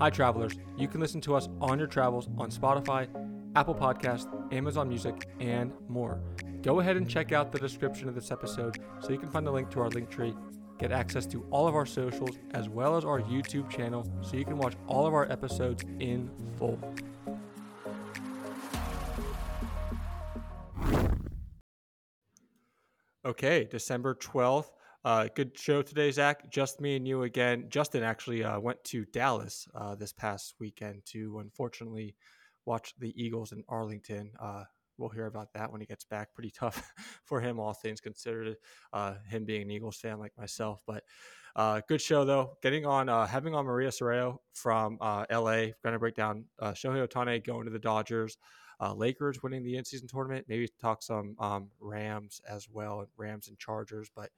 Hi, travelers. You can listen to us on your travels on Spotify, Apple Podcast, Amazon Music, and more. Go ahead and check out the description of this episode so you can find the link to our link tree, get access to all of our socials, as well as our YouTube channel so you can watch all of our episodes in full. Okay, December 12th. Uh, good show today, Zach. Just me and you again. Justin actually uh, went to Dallas uh, this past weekend to unfortunately watch the Eagles in Arlington. Uh, we'll hear about that when he gets back. Pretty tough for him, all things considered. Uh, him being an Eagles fan like myself, but uh, good show though. Getting on, having on Maria Serrao from LA. Going to break down Shohei Ohtani going to the Dodgers uh, Lakers winning the in-season tournament. Maybe talk some um, Rams as well, Rams and Chargers. But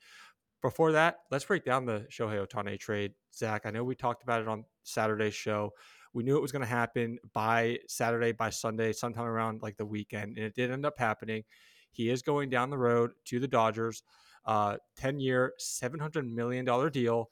before that, let's break down the Shohei Ohtani trade. Zach, I know we talked about it on Saturday's show. We knew it was going to happen by Saturday, by Sunday, sometime around like the weekend, and it did end up happening. He is going down the road to the Dodgers, uh, 10 year, $700 million deal.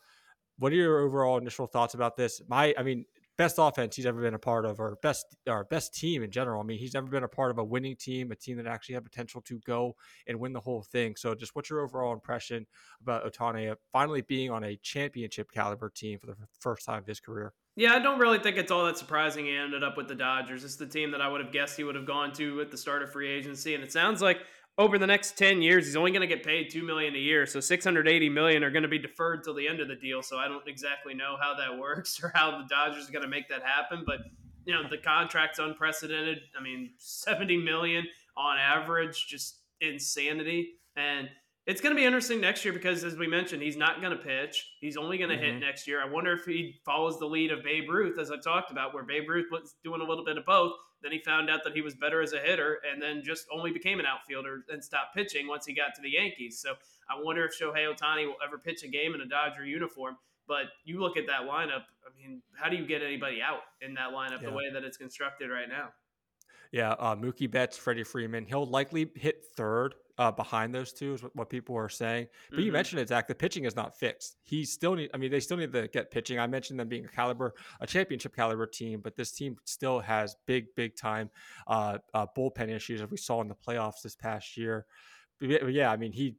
What are your overall initial thoughts about this? My, I mean, best offense he's ever been a part of, or best or best team in general. I mean, he's never been a part of a winning team, a team that actually had potential to go and win the whole thing. So, just what's your overall impression about Ohtani uh, finally being on a championship caliber team for the first time of his career? Yeah, I don't really think it's all that surprising he ended up with the Dodgers. It's the team that I would have guessed he would have gone to at the start of free agency, and it sounds like over the next 10 years he's only going to get paid 2 million a year so 680 million are going to be deferred till the end of the deal so i don't exactly know how that works or how the dodgers are going to make that happen but you know the contract's unprecedented i mean 70 million on average just insanity and it's going to be interesting next year because, as we mentioned, he's not going to pitch. He's only going to mm-hmm. hit next year. I wonder if he follows the lead of Babe Ruth, as I talked about, where Babe Ruth was doing a little bit of both. Then he found out that he was better as a hitter and then just only became an outfielder and stopped pitching once he got to the Yankees. So I wonder if Shohei Ohtani will ever pitch a game in a Dodger uniform. But you look at that lineup, I mean, how do you get anybody out in that lineup yeah. the way that it's constructed right now? Yeah, uh, Mookie Betts, Freddie Freeman. He'll likely hit third uh, behind those two is what, what people are saying. But mm-hmm. you mentioned it, Zach. The pitching is not fixed. He still need. I mean, they still need to get pitching. I mentioned them being a caliber, a championship caliber team, but this team still has big, big time uh, uh, bullpen issues, as we saw in the playoffs this past year. But yeah, I mean, he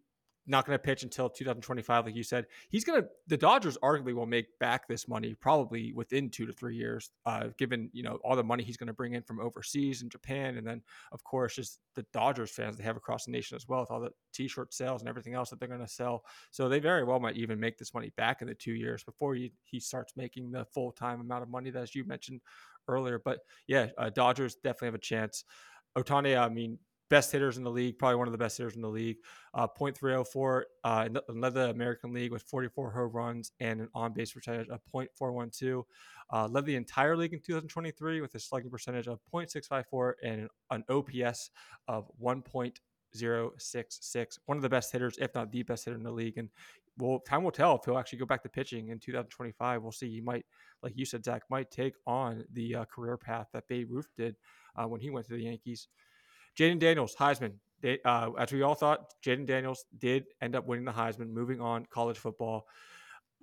not going to pitch until 2025, like you said. He's going to, the Dodgers arguably will make back this money probably within two to three years, uh, given, you know, all the money he's going to bring in from overseas and Japan. And then, of course, just the Dodgers fans they have across the nation as well with all the t shirt sales and everything else that they're going to sell. So they very well might even make this money back in the two years before he, he starts making the full time amount of money that, as you mentioned earlier. But yeah, uh, Dodgers definitely have a chance. Ohtani, I mean, best hitters in the league, probably one of the best hitters in the league. Uh, .304, uh, the American League with 44 home runs and an on-base percentage of .412. Uh, led the entire league in 2023 with a slugging percentage of .654 and an OPS of 1.066. One of the best hitters, if not the best hitter in the league. And well, time will tell if he'll actually go back to pitching in 2025. We'll see. He might, like you said, Zach, might take on the uh, career path that Babe Ruth did uh, when he went to the Yankees. Jayden Daniels, Heisman. They, uh, as we all thought, Jayden Daniels did end up winning the Heisman, moving on college football.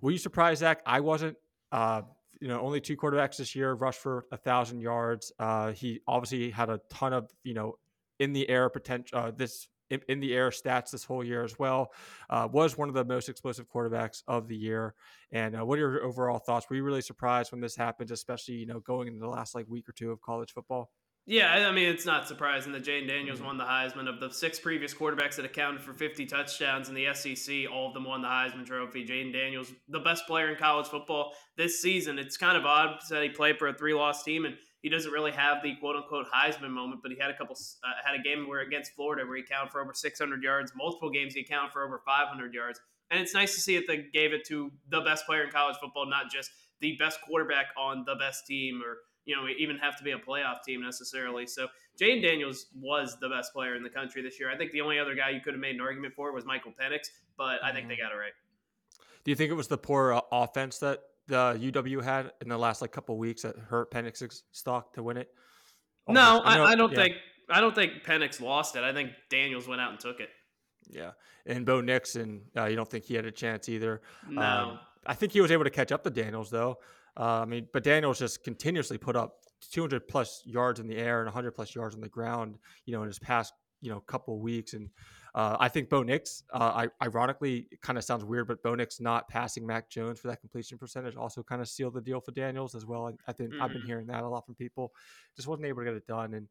Were you surprised, Zach? I wasn't. Uh, you know, only two quarterbacks this year rushed for a thousand yards. Uh, he obviously had a ton of you know in the air potential. Uh, this in, in, the air stats this whole year as well. Uh, was one of the most explosive quarterbacks of the year. And uh, what are your overall thoughts? Were you really surprised when this happened, especially you know going into the last like week or two of college football? Yeah, I mean, it's not surprising that Jayden Daniels won the Heisman. Of the six previous quarterbacks that accounted for 50 touchdowns in the SEC, all of them won the Heisman Trophy. Jayden Daniels, the best player in college football this season. It's kind of odd that he played for a three-loss team, and he doesn't really have the quote-unquote Heisman moment, but he had a couple, uh, had a game where against Florida where he accounted for over 600 yards. Multiple games he accounted for over 500 yards, and it's nice to see that they gave it to the best player in college football, not just the best quarterback on the best team or – you know, even have to be a playoff team necessarily. So Jayden Daniels was the best player in the country this year. I think the only other guy you could have made an argument for was Michael Penix, but I think they mm-hmm. got it right. Do you think it was the poor uh, offense that the UW had in the last like couple weeks that hurt Penix's stock to win it? Almost. No, I, I, I don't yeah. think I don't think Penix lost it. I think Daniels went out and took it. Yeah, and Bo Nix, uh, you don't think he had a chance either. No, um, I think he was able to catch up to Daniels though. Uh, I mean, but Daniels just continuously put up 200 plus yards in the air and 100 plus yards on the ground, you know, in his past, you know, couple of weeks. And uh, I think Bo Nix, uh, I, ironically, kind of sounds weird, but Bo Nix not passing Mac Jones for that completion percentage also kind of sealed the deal for Daniels as well. I, I think mm-hmm. I've been mm-hmm. hearing that a lot from people. Just wasn't able to get it done. And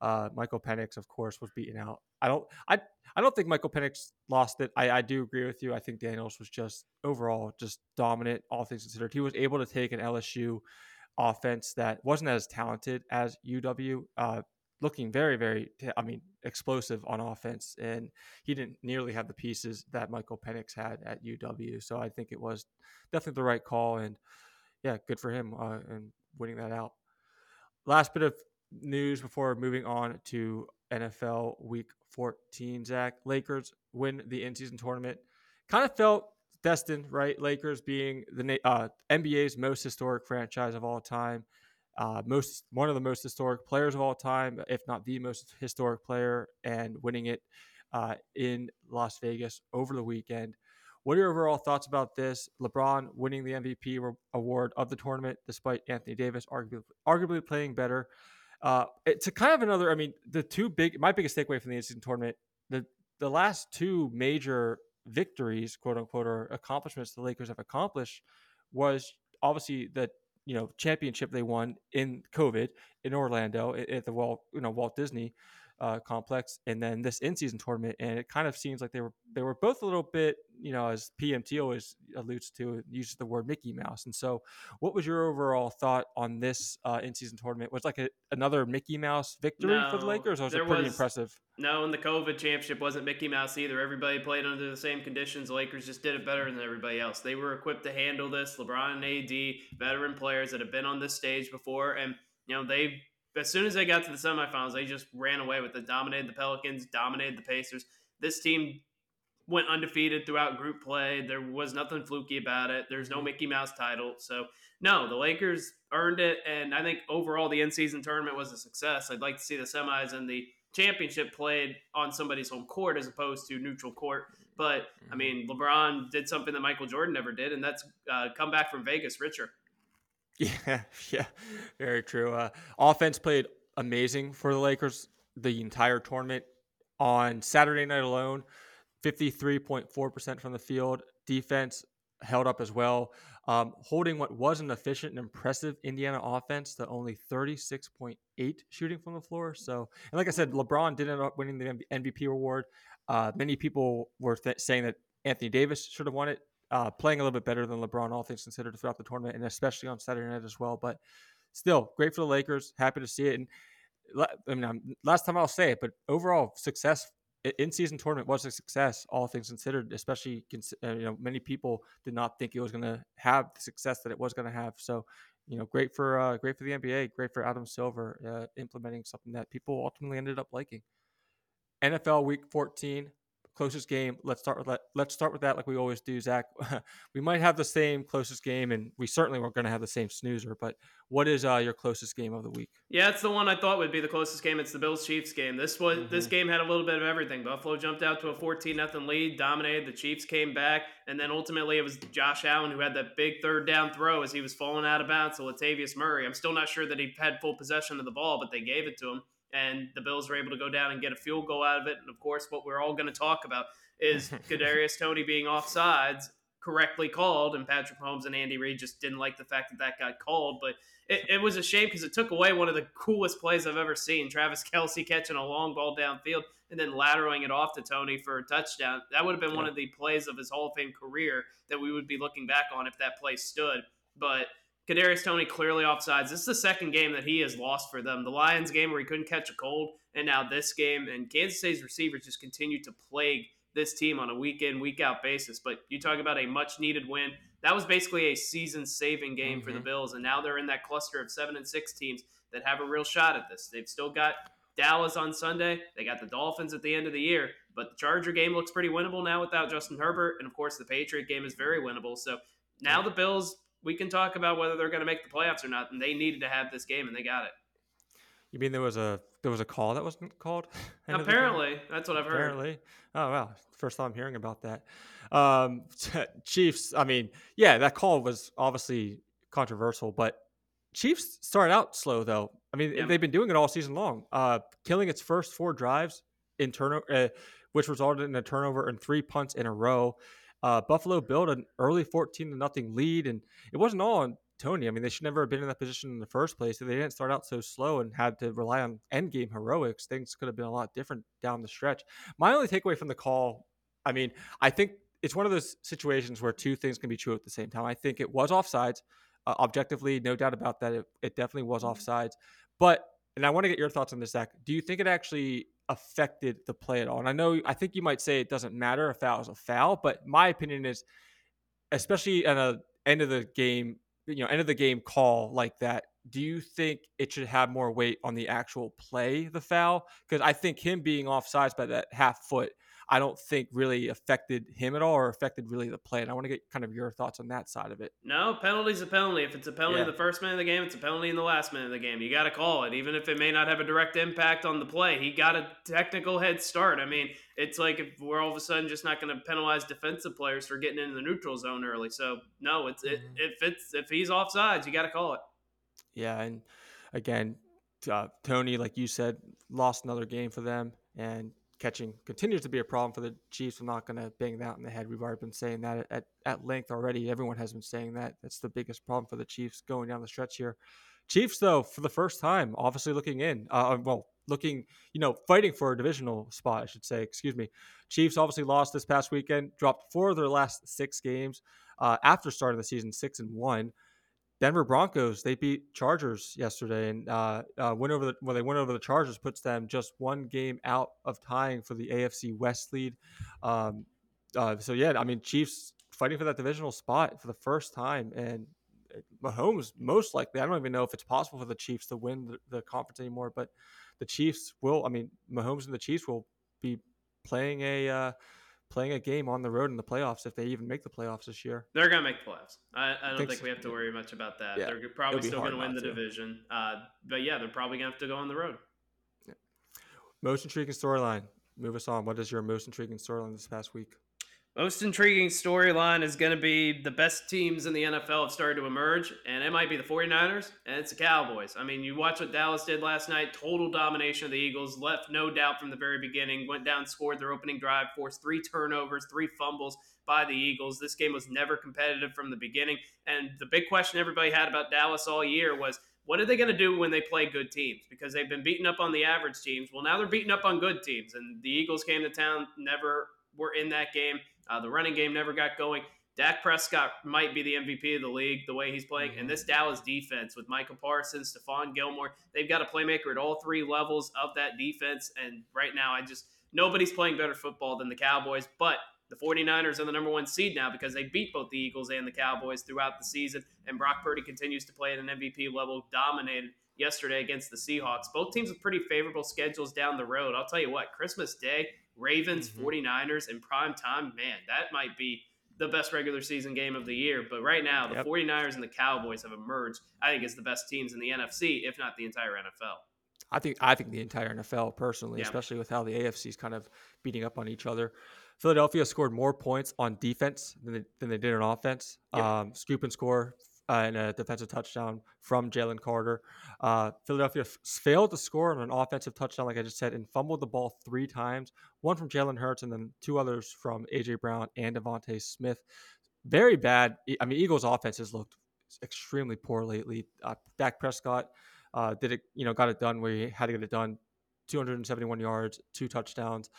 uh, Michael Penix, of course, was beaten out. I don't, I, I don't think Michael Penix lost it. I, I do agree with you. I think Daniels was just overall just dominant, all things considered. He was able to take an LSU offense that wasn't as talented as UW, uh, looking very, very, I mean, explosive on offense. And he didn't nearly have the pieces that Michael Penix had at UW. So I think it was definitely the right call. And yeah, good for him uh, and winning that out. Last bit of news before moving on to NFL Week 14. Zach, Lakers win the in-season tournament. Kind of felt destined, right? Lakers being the uh, NBA's most historic franchise of all time, uh, most one of the most historic players of all time, if not the most historic player, and winning it uh, in Las Vegas over the weekend. What are your overall thoughts about this? LeBron winning the MVP award of the tournament, despite Anthony Davis arguably, arguably playing better. Uh, it's a kind of another. I mean, the two big, my biggest takeaway from the in-season tournament, the the last two major victories, quote unquote, or accomplishments the Lakers have accomplished was obviously the you know championship they won in COVID in Orlando at the Walt you know Walt Disney uh, complex, and then this in-season tournament, and it kind of seems like they were they were both a little bit, you know, as PMT always alludes to, uses the word Mickey Mouse. And so, what was your overall thought on this uh, in-season tournament? Was like a, another Mickey Mouse victory no, for the Lakers, or was it pretty was, impressive? No, and the COVID championship wasn't Mickey Mouse either. Everybody played under the same conditions. The Lakers just did it better than everybody else. They were equipped to handle this. LeBron and AD, veteran players that have been on this stage before, and you know they as soon as they got to the semifinals, they just ran away with it. Dominated the Pelicans, dominated the Pacers. This team went undefeated throughout group play. There was nothing fluky about it. There's no mm-hmm. Mickey Mouse title. So, no, the Lakers earned it. And I think overall, the in season tournament was a success. I'd like to see the semis and the championship played on somebody's home court as opposed to neutral court. But, I mm-hmm. mean, LeBron did something that Michael Jordan never did, and that's uh, come back from Vegas richer. Yeah, yeah, very true. Uh, offense played amazing for the Lakers the entire tournament. On Saturday night alone, 53.4% from the field. Defense held up as well, um, holding what was an efficient and impressive Indiana offense to only 36.8 shooting from the floor. So, and like I said, LeBron did end up winning the MVP award. Uh, many people were th- saying that Anthony Davis should have won it uh, playing a little bit better than LeBron, all things considered, throughout the tournament, and especially on Saturday night as well. But still, great for the Lakers. Happy to see it. And I mean, I'm, last time I'll say it, but overall success in season tournament was a success, all things considered. Especially, uh, you know, many people did not think it was going to have the success that it was going to have. So, you know, great for uh, great for the NBA, great for Adam Silver uh, implementing something that people ultimately ended up liking. NFL Week 14 closest game. Let's start with that. Let's start with that, like we always do, Zach. we might have the same closest game, and we certainly weren't going to have the same snoozer. But what is uh, your closest game of the week? Yeah, it's the one I thought would be the closest game. It's the Bills Chiefs game. This was mm-hmm. this game had a little bit of everything. Buffalo jumped out to a fourteen nothing lead, dominated. The Chiefs came back, and then ultimately it was Josh Allen who had that big third down throw as he was falling out of bounds to Latavius Murray. I'm still not sure that he had full possession of the ball, but they gave it to him and the Bills were able to go down and get a field goal out of it. And of course, what we're all going to talk about is Kadarius Toney being offsides correctly called, and Patrick Mahomes and Andy Reid just didn't like the fact that that got called. But it, it was a shame because it took away one of the coolest plays I've ever seen. Travis Kelce catching a long ball downfield and then lateraling it off to Tony for a touchdown. That would have been yeah. one of the plays of his Hall of Fame career that we would be looking back on if that play stood. But Kadarius Toney clearly offsides. This is the second game that he has lost for them. The Lions game where he couldn't catch a cold, and now this game. And Kansas City's receivers just continue to plague this team on a week in, week out basis. But you talk about a much needed win. That was basically a season saving game mm-hmm. for the mm-hmm. Bills. And now they're in that cluster of seven and six teams that have a real shot at this. They've still got Dallas on Sunday. They got the Dolphins at the end of the year. But the Charger game looks pretty winnable now without Justin Herbert. And of course, the Patriot game is very winnable. So now the Bills, we can talk about whether they're going to make the playoffs or not. And they needed to have this game, and they got it. You mean there was a there was a call that wasn't called? Apparently, that's what I've heard. Apparently, oh wow, first time I'm hearing about that. Um, Chiefs. I mean, yeah, that call was obviously controversial, but Chiefs started out slow though. I mean, Yeah. they've been doing it all season long. Uh, killing its first four drives in turnover, uh, which resulted in a turnover and three punts in a row. Uh, Buffalo built an early fourteen to nothing lead, and it wasn't all on Toney. I mean, they should never have been in that position in the first place. If they didn't start out so slow and had to rely on end game heroics, things could have been a lot different down the stretch. My only takeaway from the call, I mean, I think it's one of those situations where two things can be true at the same time. I think it was offsides. Uh, objectively, no doubt about that. It, it definitely was offsides. But, and I want to get your thoughts on this, Zach. Do you think it actually affected the play at all? And I know, I think you might say it doesn't matter if foul is a foul, but my opinion is, especially at a end of the game, you know, end of the game call like that, do you think it should have more weight on the actual play, the foul? Because I think him being offsides by that half foot I don't think really affected him at all or affected really the play. And I want to get kind of your thoughts on that side of it. No, penalty's a penalty. If it's a penalty Yeah. in the first minute of the game, it's a penalty in the last minute of the game. You got to call it, even if it may not have a direct impact on the play. He got a technical head start. I mean, it's like if we're all of a sudden just not going to penalize defensive players for getting into the neutral zone early. So no, it's it, Mhm. if it's if he's offsides, you got to call it. Yeah. And again, uh, Toney, like you said, lost another game for them. And catching continues to be a problem for the Chiefs. I'm not going to bang that in the head. We've already been saying that at, at length already. Everyone has been saying that. That's the biggest problem for the Chiefs going down the stretch here. Chiefs, though, for the first time, obviously looking in, uh, well, looking, you know, fighting for a divisional spot, I should say. Excuse me. Chiefs obviously lost this past weekend, dropped four of their last six games uh, after starting the season six and one. Denver Broncos they beat Chargers yesterday and uh, uh, went over the well they went over the Chargers puts them just one game out of tying for the AFC West lead. Um, uh, so yeah, I mean Chiefs fighting for that divisional spot for the first time and uh, Mahomes most likely I don't even know if it's possible for the Chiefs to win the, the conference anymore, but the Chiefs will. I mean Mahomes and the Chiefs will be playing a uh, playing a game on the road in the playoffs if they even make the playoffs this year. They're going to make the playoffs. I, I don't Think think, so. we have to worry much about that. Yeah. They're probably still going to win the to. division. Uh, but yeah, they're probably going to have to go on the road. Most intriguing storyline. Move us on. What is your most intriguing storyline this past week? Most intriguing storyline is going to be the best teams in the NFL have started to emerge, and it might be the 49ers and it's the Cowboys. I mean, you watch what Dallas did last night total domination of the Eagles, left no doubt from the very beginning, went down, scored their opening drive, forced three turnovers, three fumbles by the Eagles. This game was never competitive from the beginning. And the big question everybody had about Dallas all year was, what are they going to do when they play good teams? Because they've been beating up on the average teams. Well, now they're beating up on good teams, and the Eagles came to town, never were in that game. Uh, the running game never got going. Dak Prescott might be the MVP of the league the way he's playing. And this Dallas defense with Micah Parsons, Stephon Gilmore, they've got a playmaker at all three levels of that defense. And right now, I just, nobody's playing better football than the Cowboys. But the 49ers are the number one seed now because they beat both the Eagles and the Cowboys throughout the season. And Brock Purdy continues to play at an MVP level, dominated yesterday against the Seahawks. Both teams with pretty favorable schedules down the road. I'll tell you what, Christmas Day, Ravens, Mhm. 49ers in prime time, man, that might be the best regular season game of the year. But right now, the Yep. 49ers and the Cowboys have emerged, I think, as the best teams in the NFC, if not the entire NFL. I think I think the entire NFL personally, Yeah. especially with how the AFC is kind of beating up on each other. Philadelphia scored more points on defense than they, than they did on offense. Yep. Um, scoop and score uh, and a defensive touchdown from Jalen Carter. Uh, Philadelphia f- failed to score on an offensive touchdown, like I just said, and fumbled the ball three times. One from Jalen Hurts, and then two others from AJ Brown and DeVonta Smith. Very bad. I mean, Eagles' offense has looked extremely poor lately. Uh, Dak Prescott uh, did it, you know, got it done where he had to get it done. 271 yards, two touchdowns.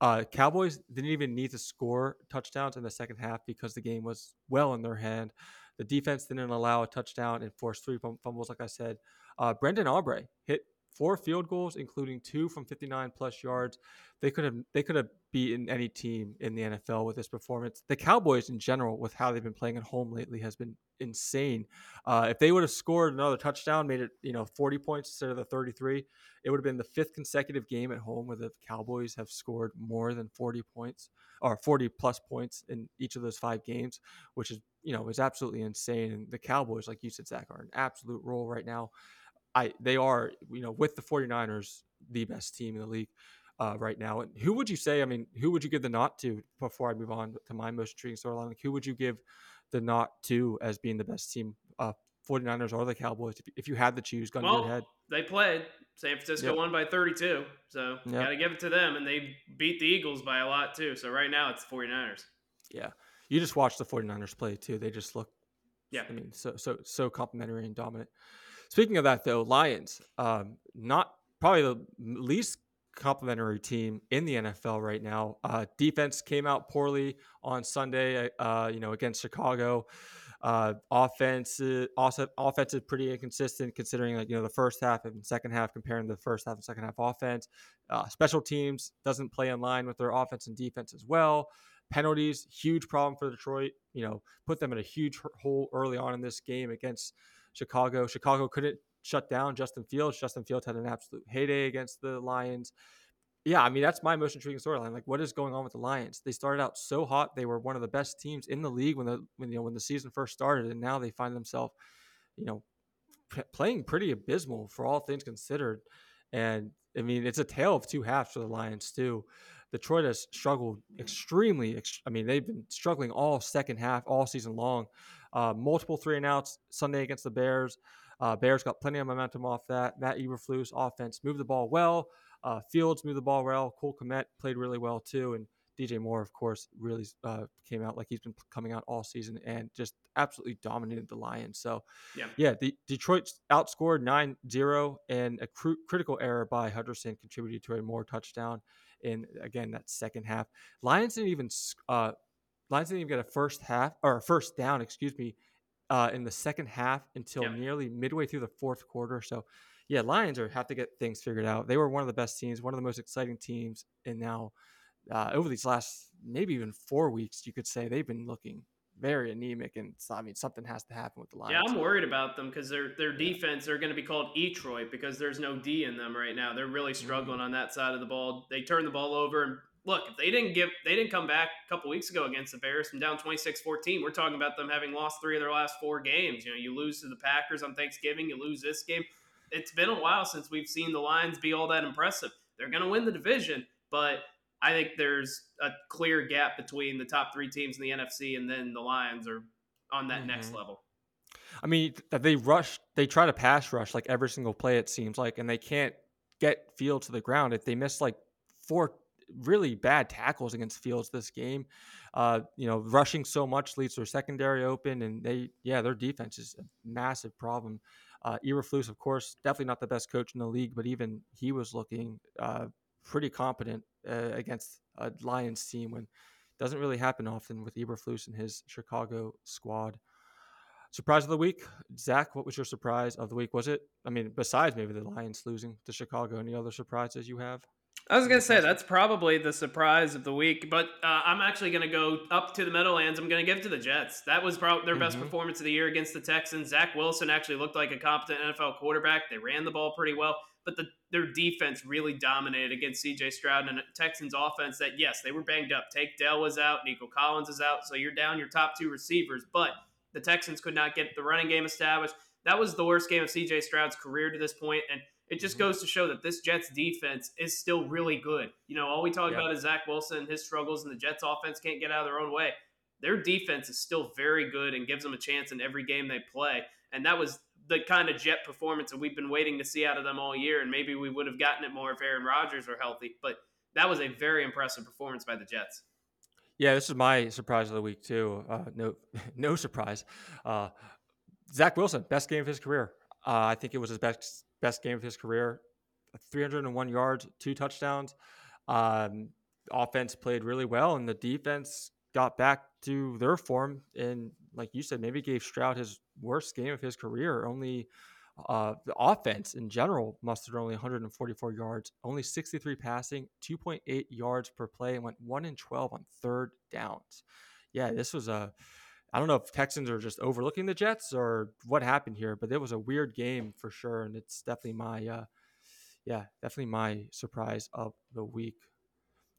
Uh, Cowboys didn't even need to score touchdowns in the second half because the game was well in their hand. The defense didn't allow a touchdown and forced three fumbles, like I said. Uh, Brandon Aubrey hit four field goals, including two from 59 plus yards. They could have they could have beaten any team in the NFL with this performance. The Cowboys in general, with how they've been playing at home lately, has been insane. Uh, if they would have scored another touchdown, made it you know 40 points instead of the 33, it would have been the fifth consecutive game at home where the Cowboys have scored more than 40 points or 40 plus points in each of those five games, which is you know is absolutely insane. And the Cowboys, like you said, Zach, are an absolute roll right now. I they are you know with the 49ers the best team in the league uh, right now. And who would you say? I mean, who would you give the nod to before I move on to my most intriguing storyline? Like, who would you give the not to as being the best team. Uh, 49ers or the Cowboys. If, if you had to choose, gun well, to your head. They played. San Francisco yep. won by 32. So you yep. got to give it to them. And they beat the Eagles by a lot, too. So right now it's 49ers. Yeah. You just watched the 49ers play, too. They just look, yeah. I mean, so, so, so complementary and dominant. Speaking of that, though, Lions, um, not probably the least complementary team in the NFL right now. Uh, defense came out poorly on Sunday, uh, you know, against Chicago. Uh, offense, also offensive, pretty inconsistent considering like you know the first half and second half comparing the first half and second half offense. Uh, special teams doesn't play in line with their offense and defense as well. Penalties, huge problem for Detroit. You know, put them in a huge hole early on in this game against Chicago. Chicago couldn't shut down Justin Fields. Justin Fields had an absolute heyday against the Lions yeah, I mean that's my most intriguing storyline. Like, what is going on with the Lions? They started out so hot; they were one of the best teams in the league when the when you know when the season first started, and now they find themselves, you know, p- playing pretty abysmal for all things considered. And I mean, it's a tale of two halves for the Lions too. Detroit has struggled extremely. Ex- I mean, they've been struggling all second half, all season long. Uh, multiple three and outs Sunday against the Bears. Uh, Bears got plenty of momentum off that. Matt Eberflus offense moved the ball well. Uh, Fields moved the ball well. Cole Kmet played really well too, and DJ Moore, of course, really uh, came out like he's been coming out all season and just absolutely dominated the Lions. So, yeah, yeah the Detroit outscored 9-0, and a cr- critical error by Hutchinson contributed to a more touchdown in again that second half. Lions didn't even uh, Lions didn't even get a first half or a first down, excuse me, uh, in the second half until yeah. nearly midway through the fourth quarter. So yeah, Lions are have to get things figured out. They were one of the best teams, one of the most exciting teams, and now uh, over these last maybe even four weeks, you could say they've been looking very anemic, and I mean something has to happen with the Lions. Yeah, I'm worried about them because their their defense are going to be called Etroy because there's no D in them right now. They're really struggling mm-hmm. on that side of the ball. They turn the ball over and look, if they didn't give they didn't come back a couple weeks ago against the Bears from down 26-14, we're talking about them having lost 3 of their last 4 games. You know, you lose to the Packers on Thanksgiving, you lose this game it's been a while since we've seen the Lions be all that impressive. They're going to win the division, but I think there's a clear gap between the top three teams in the NFC, and then the Lions are on that mm-hmm. next level. I mean, they rush, they try to pass rush like every single play, it seems like, and they can't get Fields to the ground. If they miss like four really bad tackles against Fields this game, uh, you know, rushing so much leaves their secondary open, and they, yeah, their defense is a massive problem. Uh, Eberflus, of course, definitely not the best coach in the league, but even he was looking uh, pretty competent uh, against a Lions team when doesn't really happen often with Eberflus and his Chicago squad. Surprise of the week, Zach. What was your surprise of the week? Was it? I mean, besides maybe the Lions losing to Chicago, any other surprises you have? I was gonna say that's probably the surprise of the week, but uh, I'm actually gonna go up to the Meadowlands. I'm gonna give it to the Jets. That was probably their mm-hmm. best performance of the year against the Texans. Zach Wilson actually looked like a competent NFL quarterback. They ran the ball pretty well, but the, their defense really dominated against C.J. Stroud and Texans offense. That yes, they were banged up. Tank Dell was out, Nico Collins is out, so you're down your top two receivers. But the Texans could not get the running game established. That was the worst game of C.J. Stroud's career to this point, and it just mm-hmm. goes to show that this Jets defense is still really good. You know, all we talk about is Zach Wilson, and his struggles, and the Jets offense can't get out of their own way. Their defense is still very good and gives them a chance in every game they play. And that was the kind of Jet performance that we've been waiting to see out of them all year. And maybe we would have gotten it more if Aaron Rodgers were healthy. But that was a very impressive performance by the Jets. Yeah, this is my surprise of the week too. Uh, no, no surprise. Uh, Zach Wilson, best game of his career. Uh, I think it was his best best game of his career 301 yards, two touchdowns. Um, offense played really well, and the defense got back to their form. And like you said, maybe gave Stroud his worst game of his career. Only uh, the offense in general mustered only 144 yards, only 63 passing, 2.8 yards per play, and went one in 12 on third downs. Yeah, this was a I don't know if Texans are just overlooking the Jets or what happened here, but it was a weird game for sure, and it's definitely my, uh, yeah, definitely my surprise of the week.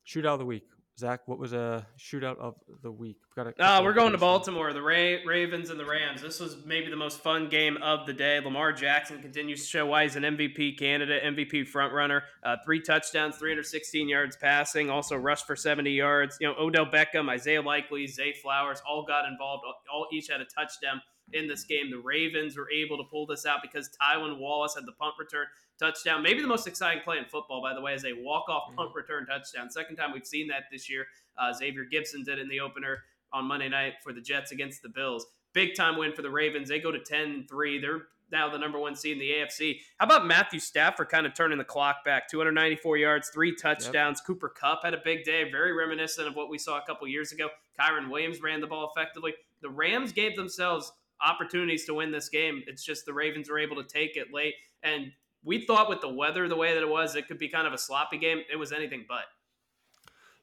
Shootout of the week, Zach, what was a shootout of the week? Got uh, we're going to Baltimore, the Ra- Ravens and the Rams. This was maybe the most fun game of the day. Lamar Jackson continues to show why he's an MVP candidate, MVP frontrunner. Uh, three touchdowns, 316 yards passing, also rushed for 70 yards. You know, Odell Beckham, Isaiah Likely, Zay Flowers all got involved. All each had a touchdown in this game. The Ravens were able to pull this out because Tylan Wallace had the punt return touchdown. Maybe the most exciting play in football, by the way, is a walk-off mm-hmm. punt return touchdown. Second time we've seen that this year. Uh, Xavier Gipson did it in the opener on Monday night for the Jets against the Bills. Big time win for the Ravens. They go to 10 3. They're now the number one seed in the AFC. How about Matthew Stafford kind of turning the clock back? 294 yards, three touchdowns. Yep. Cooper Kupp had a big day, very reminiscent of what we saw a couple years ago. Kyren Williams ran the ball effectively. The Rams gave themselves opportunities to win this game. It's just the Ravens were able to take it late. And we thought with the weather the way that it was, it could be kind of a sloppy game. It was anything but.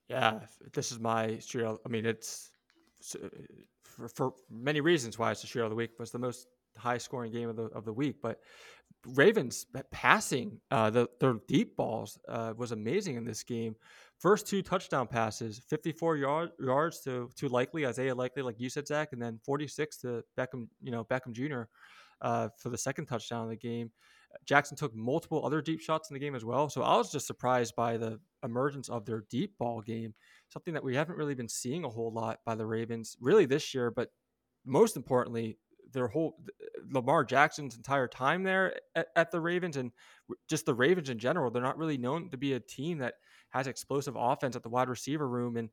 Yeah, this is my shootout. I mean, it's for, for many reasons why it's the shootout of the week. Was the most high scoring game of the of the week, but Ravens passing uh, the their deep balls uh, was amazing in this game. First two touchdown passes, 54 yard, yards to to Likely Isaiah Likely, like you said, Zach, and then 46 to Beckham, you know Beckham Jr. Uh, for the second touchdown of the game. Jackson took multiple other deep shots in the game as well. So I was just surprised by the emergence of their deep ball game, something that we haven't really been seeing a whole lot by the Ravens really this year. But most importantly, their whole Lamar Jackson's entire time there at, at, the Ravens and just the Ravens in general, they're not really known to be a team that has explosive offense at the wide receiver room and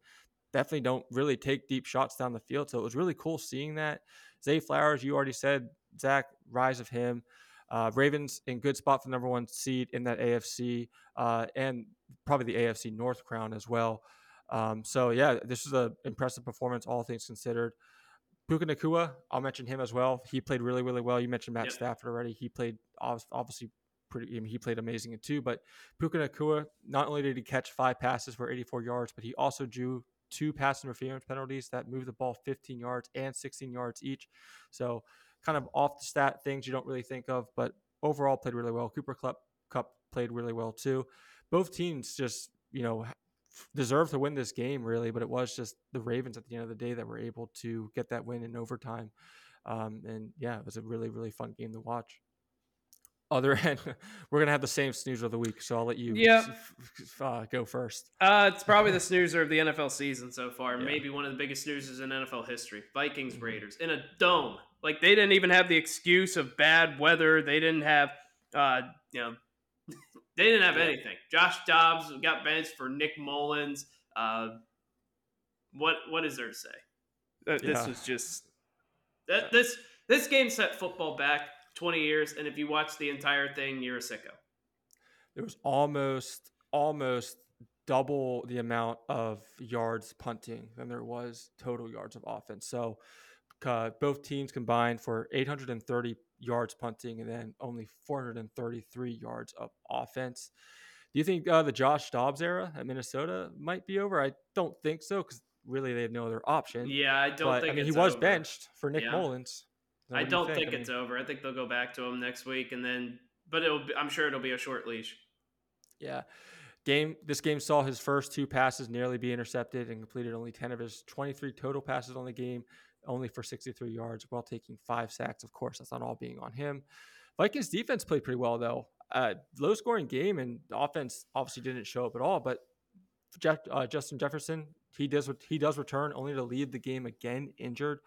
definitely don't really take deep shots down the field. So it was really cool seeing that. Zay Flowers, you already said, Zach, rise of him. Uh, Ravens in good spot for number one seed in that AFC uh, and probably the AFC North crown as well. Um, so yeah, this is an impressive performance, all things considered. Puka Nacua, I'll mention him as well. He played really, really well. You mentioned Matt yep. Stafford already. He played obviously pretty. I mean, he played amazing in two. But Puka Nacua, not only did he catch five passes for 84 yards, but he also drew two pass interference penalties that moved the ball 15 yards and 16 yards each. So kind of off the stat things you don't really think of, but overall played really well. Cooper Cup, Kupp played really well too. Both teams just you know deserve to win this game really, but it was just the Ravens at the end of the day that were able to get that win in overtime. Um, and yeah, it was a really really fun game to watch. Other end, we're gonna have the same snoozer of the week, so I'll let you yeah. Uh, go first. Uh, it's probably the snoozer of the NFL season so far. Yeah. Maybe one of the biggest snoozers in NFL history. Vikings mm-hmm. Raiders in a dome. Like they didn't even have the excuse of bad weather. They didn't have, uh, you know, they didn't have anything. Josh Dobbs got benched for Nick Mullens. Uh, what what is there to say? This yeah. was just that this this game set football back 20 years, and if you watch the entire thing, you're a sicko. There was almost almost double the amount of yards punting than there was total yards of offense. So uh, both teams combined for 830 yards punting and then only 433 yards of offense. Do you think uh, the Josh Dobbs era at Minnesota might be over? I don't think so because really they have no other option. Yeah, I don't but, think. I mean, he was over. benched for Nick yeah. Mullens. I do don't think, think I mean, it's over. I think they'll go back to him next week, and then, but it'll. Be, I'm sure it'll be a short leash. Yeah, game. This game saw his first two passes nearly be intercepted and completed only 10 of his 23 total passes on the game only for 63 yards while taking five sacks. Of course, that's not all being on him. Vikings defense played pretty well though. Uh, low scoring game and offense obviously didn't show up at all. But Jeff, uh, Justin Jefferson, he does he does return only to lead the game again injured.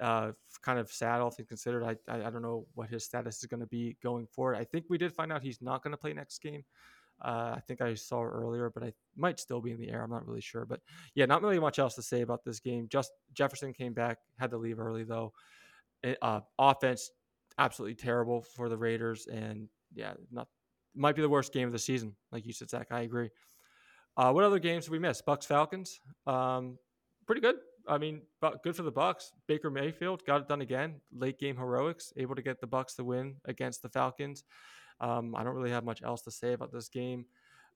Uh, kind of sad, all things considered. I, I, I don't know what his status is going to be going forward. I think we did find out he's not going to play next game. Uh, I think I saw earlier, but I might still be in the air. I'm not really sure. But yeah, not really much else to say about this game. Just Jefferson came back, had to leave early though. It, uh, offense absolutely terrible for the Raiders, and yeah, not might be the worst game of the season. Like you said, Zach, I agree. Uh, what other games did we miss? Bucks Falcons, um, pretty good. I mean, but good for the Bucks. Baker Mayfield got it done again. Late game heroics, able to get the Bucks to win against the Falcons. Um, I don't really have much else to say about this game.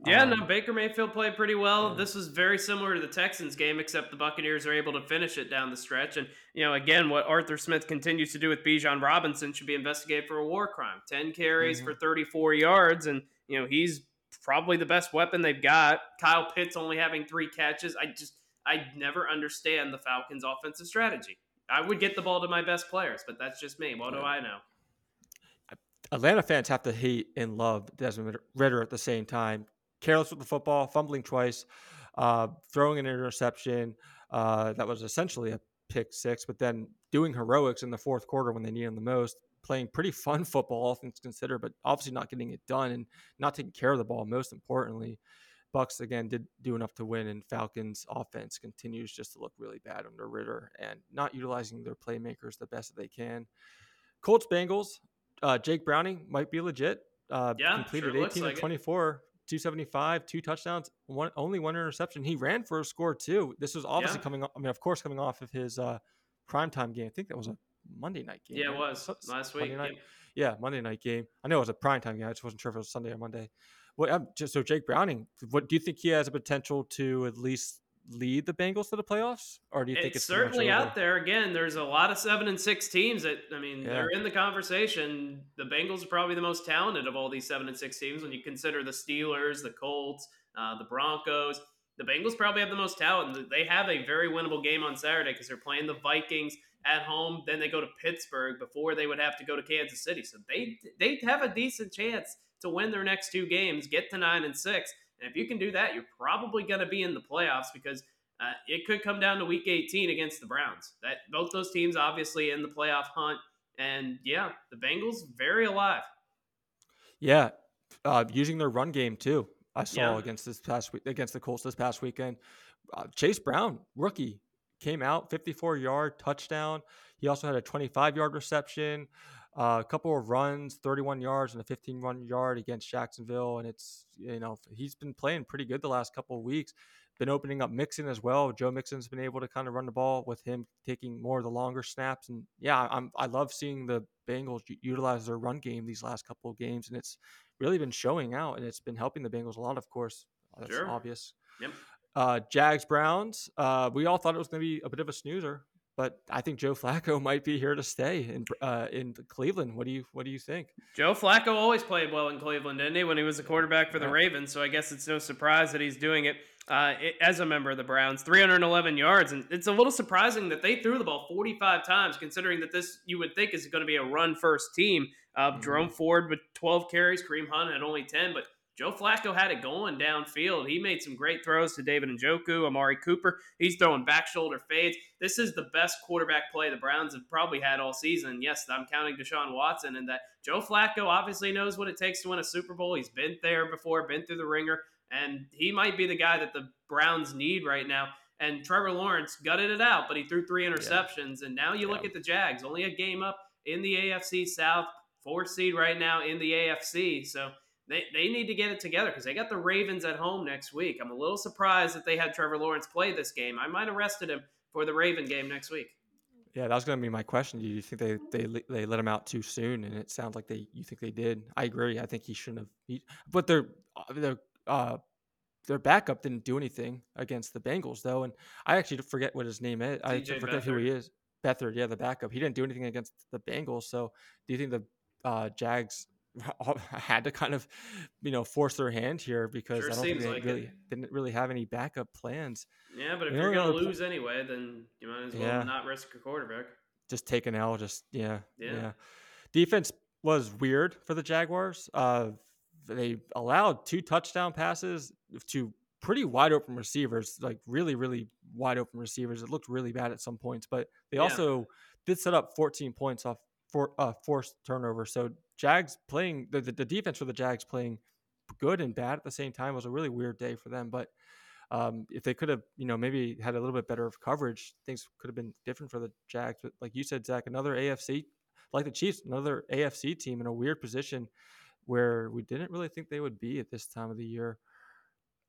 Yeah, um, no, Baker Mayfield played pretty well. Yeah. This was very similar to the Texans game, except the Buccaneers are able to finish it down the stretch. And, you know, again, what Arthur Smith continues to do with Bijan Robinson should be investigated for a war crime. 10 carries mm-hmm. for 34 yards, and, you know, he's probably the best weapon they've got. Kyle Pitts only having three catches. I just, I never understand the Falcons' offensive strategy. I would get the ball to my best players, but that's just me. What do I know? Atlanta fans have to hate and love Desmond Ridder at the same time. Careless with the football, fumbling twice, uh, throwing an interception uh, that was essentially a pick six, but then doing heroics in the fourth quarter when they need him the most, playing pretty fun football, all things considered, but obviously not getting it done and not taking care of the ball. Most importantly, Bucks again did do enough to win, and Falcons offense continues just to look really bad under Ridder and not utilizing their playmakers the best that they can. Colts Bengals, uh, Jake Browning might be legit. Uh, yeah, completed sure 18 like of 24, 275, two touchdowns, one only one interception. He ran for a score too. This was obviously Yeah. coming. Off, I mean, of course, coming off of his uh, primetime game. I think that was a Monday night game. Yeah, it was So- last Monday week. night? Yep. Yeah, Monday night game. I know it was a primetime game. I just wasn't sure if it was Sunday or Monday. What um, just so Jake Browning? What do you think he has a potential to at least lead the Bengals to the playoffs, or do you think It's it's certainly out there. Again, there's a lot of seven and six teams that I mean Yeah. they're in the conversation. The Bengals are probably the most talented of all these seven and six teams when you consider the Steelers, the Colts, uh, the Broncos. The Bengals probably have the most talent. They have a very winnable game on Saturday because they're playing the Vikings at home. Then they go to Pittsburgh before they would have to go to Kansas City. So they they have a decent chance to win their next two games, get to nine and six. And if you can do that, you're probably going to be in the playoffs because uh, it could come down to Week 18 against the Browns. That both those teams obviously in the playoff hunt, and yeah, the Bengals very alive. Yeah, uh, using their run game too. I saw Yeah. against this past week against the Colts this past weekend. Uh, Chase Brown, rookie, came out 54 yard touchdown. He also had a 25 yard reception, uh, a couple of runs, 31 yards and a 15 run yard against Jacksonville. And it's you know he's been playing pretty good the last couple of weeks. Been opening up Mixon as well. Joe Mixon's been able to kind of run the ball with him taking more of the longer snaps. And yeah, I'm I love seeing the Bengals utilize their run game these last couple of games, and it's really been showing out, and it's been helping the Bengals a lot. Of course, Uh, that's Sure. obvious. Yep. Uh, Jags Browns. Uh, we all thought it was going to be a bit of a snoozer, but I think Joe Flacco might be here to stay in uh, in Cleveland. What do you What do you think? Joe Flacco always played well in Cleveland, didn't he? When he was a quarterback for the Yeah. Ravens, so I guess it's no surprise that he's doing it. Uh, it- as a member of the Browns, 311 yards, and it's a little surprising that they threw the ball 45 times, considering that this you would think is going to be a run first team. Uh, Mhm. Jerome Ford with 12 carries, Kareem Hunt had only 10, but Joe Flacco had it going downfield. He made some great throws to David Njoku, Amari Cooper. He's throwing back shoulder fades. This is the best quarterback play the Browns have probably had all season. Yes, I'm counting Deshaun Watson, and that Joe Flacco obviously knows what it takes to win a Super Bowl. He's been there before, been through the ringer, and he might be the guy that the Browns need right now. And Trevor Lawrence gutted it out, but he threw three interceptions. And now you look at the Jags, only a game up in the AFC South, fourth seed right now in the AFC. So they, they need to get it together because they got the Ravens at home next week. I'm a little surprised that they had Trevor Lawrence play this game. I might have rested him for the Raven game next week. Yeah, that was going to be my question. Do you think they they they let him out too soon? And it sounds like they you think they did. I agree. I think he shouldn't have. He, but their their uh their backup didn't do anything against the Bengals though, and I actually forget what his name is. I forget who he is. Beathard, yeah, the backup. He didn't do anything against the Bengals. So, do you think the uh, Jags had to kind of, you know, force their hand here because Sure I don't think they like it. really didn't really have any backup plans. Yeah, but if The you're going other to pl- lose anyway, then you might as well Yeah. not risk your quarterback. just take an L. Just yeah, Yeah. yeah. Defense was weird for the Jaguars. Uh, they allowed two touchdown passes to pretty wide open receivers, like really, really wide open receivers. It looked really bad at some points, but they Yeah. also did set up 14 points off for uh, forced turnover. So Jags playing the, the the defense for the Jags playing good and bad at the same time was a really weird day for them, but. Um, if they could have, you know, maybe had a little bit better of coverage, things could have been different for the Jags. But like you said, Zach, another AFC, like the Chiefs, another AFC team in a weird position where we didn't really think they would be at this time of the year.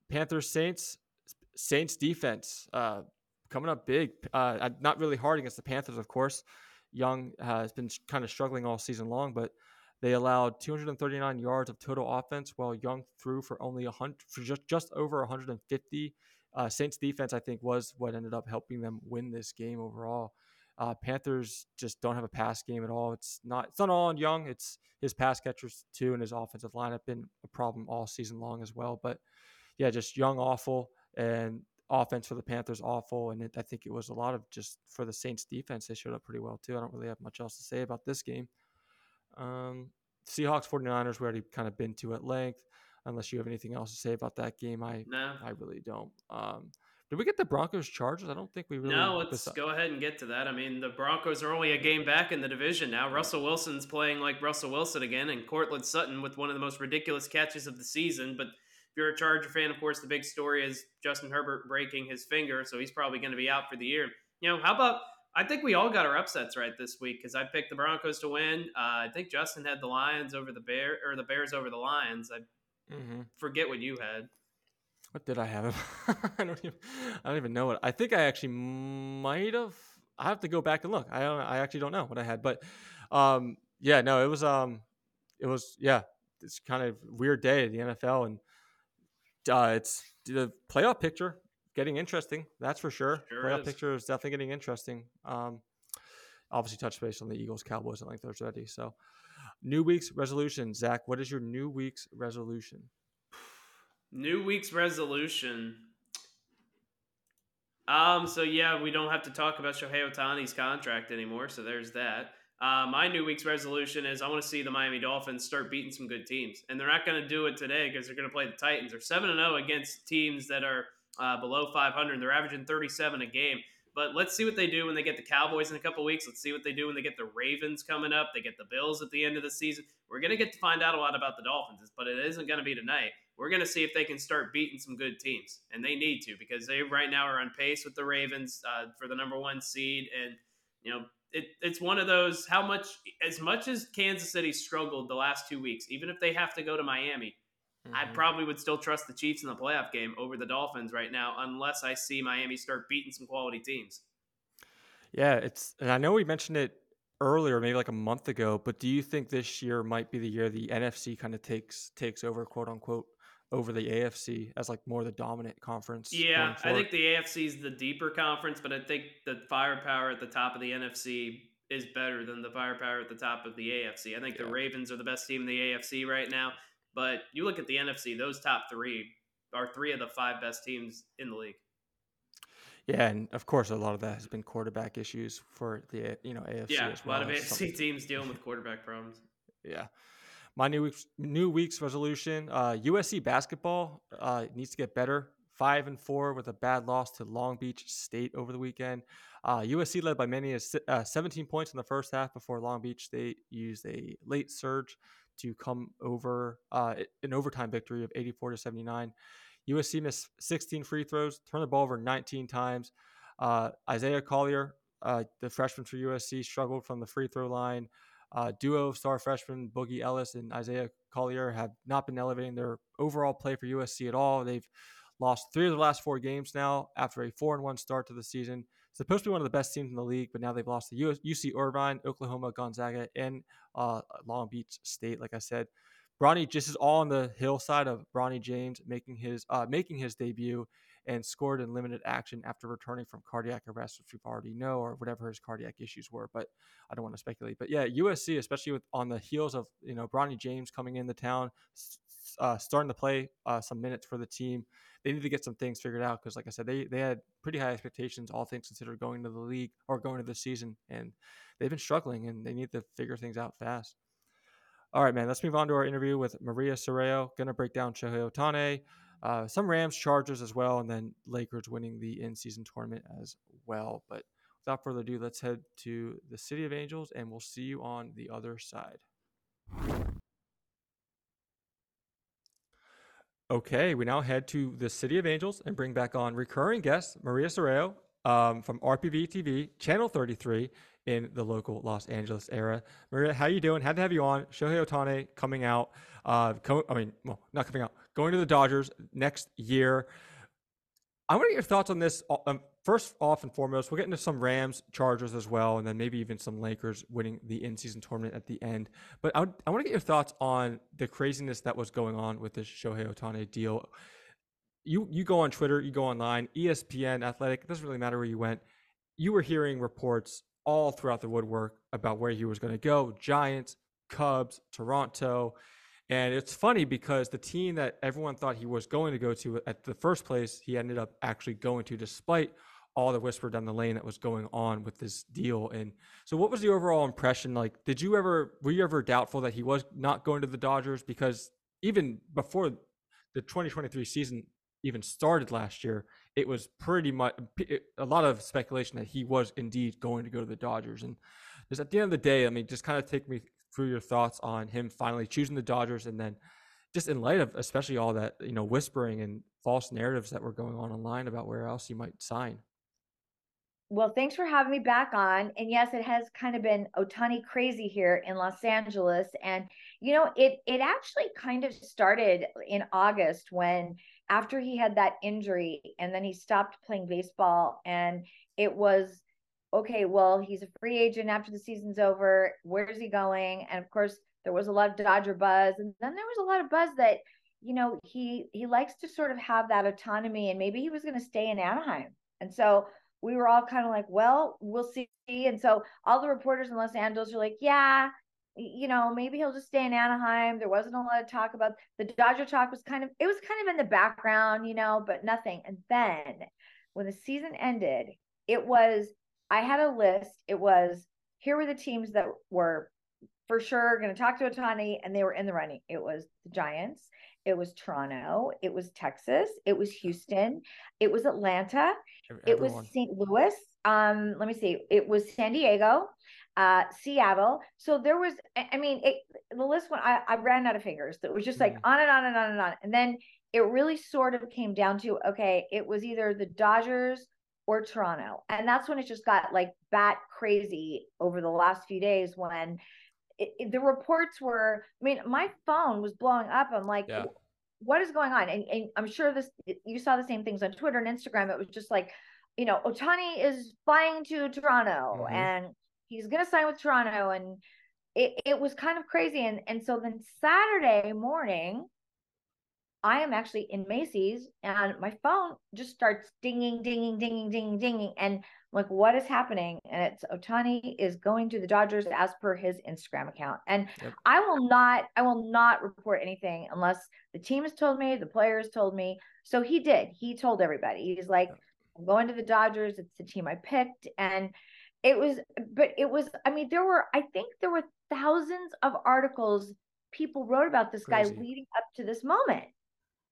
Panthers, Saints, Saints defense uh, coming up big. Uh, uh, not really hard against the Panthers, of course. Young has been kind of struggling all season long, but they allowed 239 yards of total offense, while Young threw for only 100, for just just over 150. Uh, Saints defense, I think, was what ended up helping them win this game overall. Uh, Panthers just don't have a pass game at all. It's not it's not all on Young. It's his pass catchers too, and his offensive line have been a problem all season long as well. But yeah, just Young awful, and offense for the Panthers awful, and it, I think it was a lot of just for the Saints defense. They showed up pretty well too. I don't really have much else to say about this game. Um, Seahawks 49ers we already kind of been to at length. Unless you have anything else to say about that game, I no. I really don't. Um, did we get the Broncos Chargers? I don't think we really. No, let's go ahead and get to that. I mean, the Broncos are only a game back in the division now. Russell Wilson's playing like Russell Wilson again, and Courtland Sutton with one of the most ridiculous catches of the season. But if you're a Charger fan, of course, the big story is Justin Herbert breaking his finger, so he's probably going to be out for the year. You know, how about I think we all got our upsets right this week because I picked the Broncos to win. Uh, I think Justin had the Lions over the Bear or the Bears over the Lions. I mm-hmm. forget what you had. What did I have? I don't even. I don't even know what. I think I actually might have. I have to go back and look. I don't. I actually don't know what I had, but um, yeah, no, it was um, it was yeah, it's kind of weird day in the NFL, and uh, it's the playoff picture getting interesting. That's for sure. sure playoff is. picture is definitely getting interesting. Um, obviously, touch base on the Eagles Cowboys at length already. So, new week's resolution, Zach. What is your new week's resolution? New week's resolution. Um, so yeah, we don't have to talk about Shohei Ohtani's contract anymore. So there's that. Uh, my new week's resolution is I want to see the Miami Dolphins start beating some good teams, and they're not going to do it today because they're going to play the Titans. They're seven and zero oh against teams that are uh, below 500. They're averaging 37 a game. But let's see what they do when they get the Cowboys in a couple weeks. Let's see what they do when they get the Ravens coming up. They get the Bills at the end of the season. We're going to get to find out a lot about the Dolphins, but it isn't going to be tonight we're going to see if they can start beating some good teams, and they need to because they right now are on pace with the Ravens uh, for the number one seed, and you know it, it's one of those how much as much as Kansas City struggled the last two weeks, even if they have to go to Miami. Mm-hmm. I probably would still trust the Chiefs in the playoff game over the Dolphins right now, unless I see Miami start beating some quality teams. Yeah, it's and I know we mentioned it earlier, maybe like a month ago, but do you think this year might be the year the NFC kind of takes takes over, quote unquote, over the AFC as like more the dominant conference. Yeah, I think the AFC is the deeper conference, but I think the firepower at the top of the NFC is better than the firepower at the top of the AFC. I think yeah. the Ravens are the best team in the AFC right now, but you look at the NFC; those top three are three of the five best teams in the league. Yeah, and of course, a lot of that has been quarterback issues for the you know AFC. Yeah, well. a lot of AFC teams dealing with quarterback problems. Yeah, my new week's new week's resolution: uh, USC basketball uh, needs to get better. Five and four with a bad loss to Long Beach State over the weekend. Uh, USC led by many as uh, 17 points in the first half before Long Beach State used a late surge to come over uh, an overtime victory of 84 to 79. USC missed 16 free throws, turned the ball over 19 times. Uh, Isaiah Collier, uh, the freshman for USC, struggled from the free throw line. Uh, duo star freshman Boogie Ellis and Isaiah Collier have not been elevating their overall play for USC at all. They've lost three of the last four games now after a four and one start to the season. Supposed to be one of the best teams in the league, but now they've lost to UC Irvine, Oklahoma, Gonzaga, and uh, Long Beach State. Like I said, Bronny just is all on the hillside of Bronny James making his uh, making his debut and scored in limited action after returning from cardiac arrest, which we've already know, or whatever his cardiac issues were. But I don't want to speculate. But yeah, USC, especially with on the heels of you know Bronny James coming into town, uh, starting to play uh, some minutes for the team, they need to get some things figured out because, like I said, they they had pretty high expectations, all things considered, going to the league or going to the season, and they've been struggling, and they need to figure things out fast. All right, man. Let's move on to our interview with Maria Serrao. Going to break down Shohei Ohtani, uh, some Rams, Chargers as well, and then Lakers winning the in-season tournament as well. But without further ado, let's head to the City of Angels, and we'll see you on the other side. Okay, we now head to the City of Angels and bring back on recurring guest Maria Serrao um, from RPV TV, Channel 33 in the local Los Angeles area. Maria, how you doing? Had to have you on. Shohei Ohtani coming out. Uh, co- I mean, well, not coming out going to the Dodgers next year. I want to get your thoughts on this. Uh, um, first off and foremost, we'll get into some Rams, Chargers as well, and then maybe even some Lakers winning the in-season tournament at the end. But I, I want to get your thoughts on the craziness that was going on with this Shohei Ohtani deal. You you go on Twitter, you go online, ESPN, Athletic. It doesn't really matter where you went. You were hearing reports all throughout the woodwork about where he was going to go. Giants, Cubs, Toronto And it's funny because the team that everyone thought he was going to go to at the first place, he ended up actually going to, despite all the whisper down the lane that was going on with this deal. And so, what was the overall impression? Like, did you ever, were you ever doubtful that he was not going to the Dodgers? Because even before the 2023 season even started last year, it was pretty much a lot of speculation that he was indeed going to go to the Dodgers. And just at the end of the day, I mean, just kind of take me through your thoughts on him finally choosing the Dodgers and then just in light of especially all that, you know, whispering and false narratives that were going on online about where else he might sign. Well, thanks for having me back on. And yes, it has kind of been Ohtani crazy here in Los Angeles. And you know, it it actually kind of started in August when after he had that injury and then he stopped playing baseball and it was okay, well, he's a free agent after the season's over. Where's he going? And of course, there was a lot of Dodger buzz. And then there was a lot of buzz that, you know, he he likes to sort of have that autonomy and maybe he was going to stay in Anaheim. And so we were all kind of like, well, we'll see. And so all the reporters in Los Angeles are like, yeah, you know, maybe he'll just stay in Anaheim. There wasn't a lot of talk about the Dodger talk was kind of it was kind of in the background, you know, but nothing. And then when the season ended, it was I had a list. It was here were the teams that were for sure going to talk to Ohtani and they were in the running. It was the Giants, it was Toronto, it was Texas, it was Houston, it was Atlanta, Everyone. it was St. Louis. Um, let me see, it was San Diego, uh, Seattle. So there was, I mean, it, the list went, I, I ran out of fingers. It was just like mm. on and on and on and on. And then it really sort of came down to okay, it was either the Dodgers or Toronto. And that's when it just got like bat crazy over the last few days when it, it, the reports were, I mean, my phone was blowing up. I'm like, yeah. what is going on? And, and I'm sure this, you saw the same things on Twitter and Instagram. It was just like, you know, Ohtani is flying to Toronto mm-hmm. and he's going to sign with Toronto. And it, it was kind of crazy. And, and so then Saturday morning, I am actually in Macy's and my phone just starts dinging, dinging, dinging, dinging, dinging. And like, what is happening? And it's Ohtani is going to the Dodgers as per his Instagram account. And yep. I will not, I will not report anything unless the team has told me, the players told me. So he did. He told everybody. He's like, I'm going to the Dodgers. It's the team I picked. And it was, but it was, I mean, there were, I think there were thousands of articles people wrote about this Crazy. guy leading up to this moment.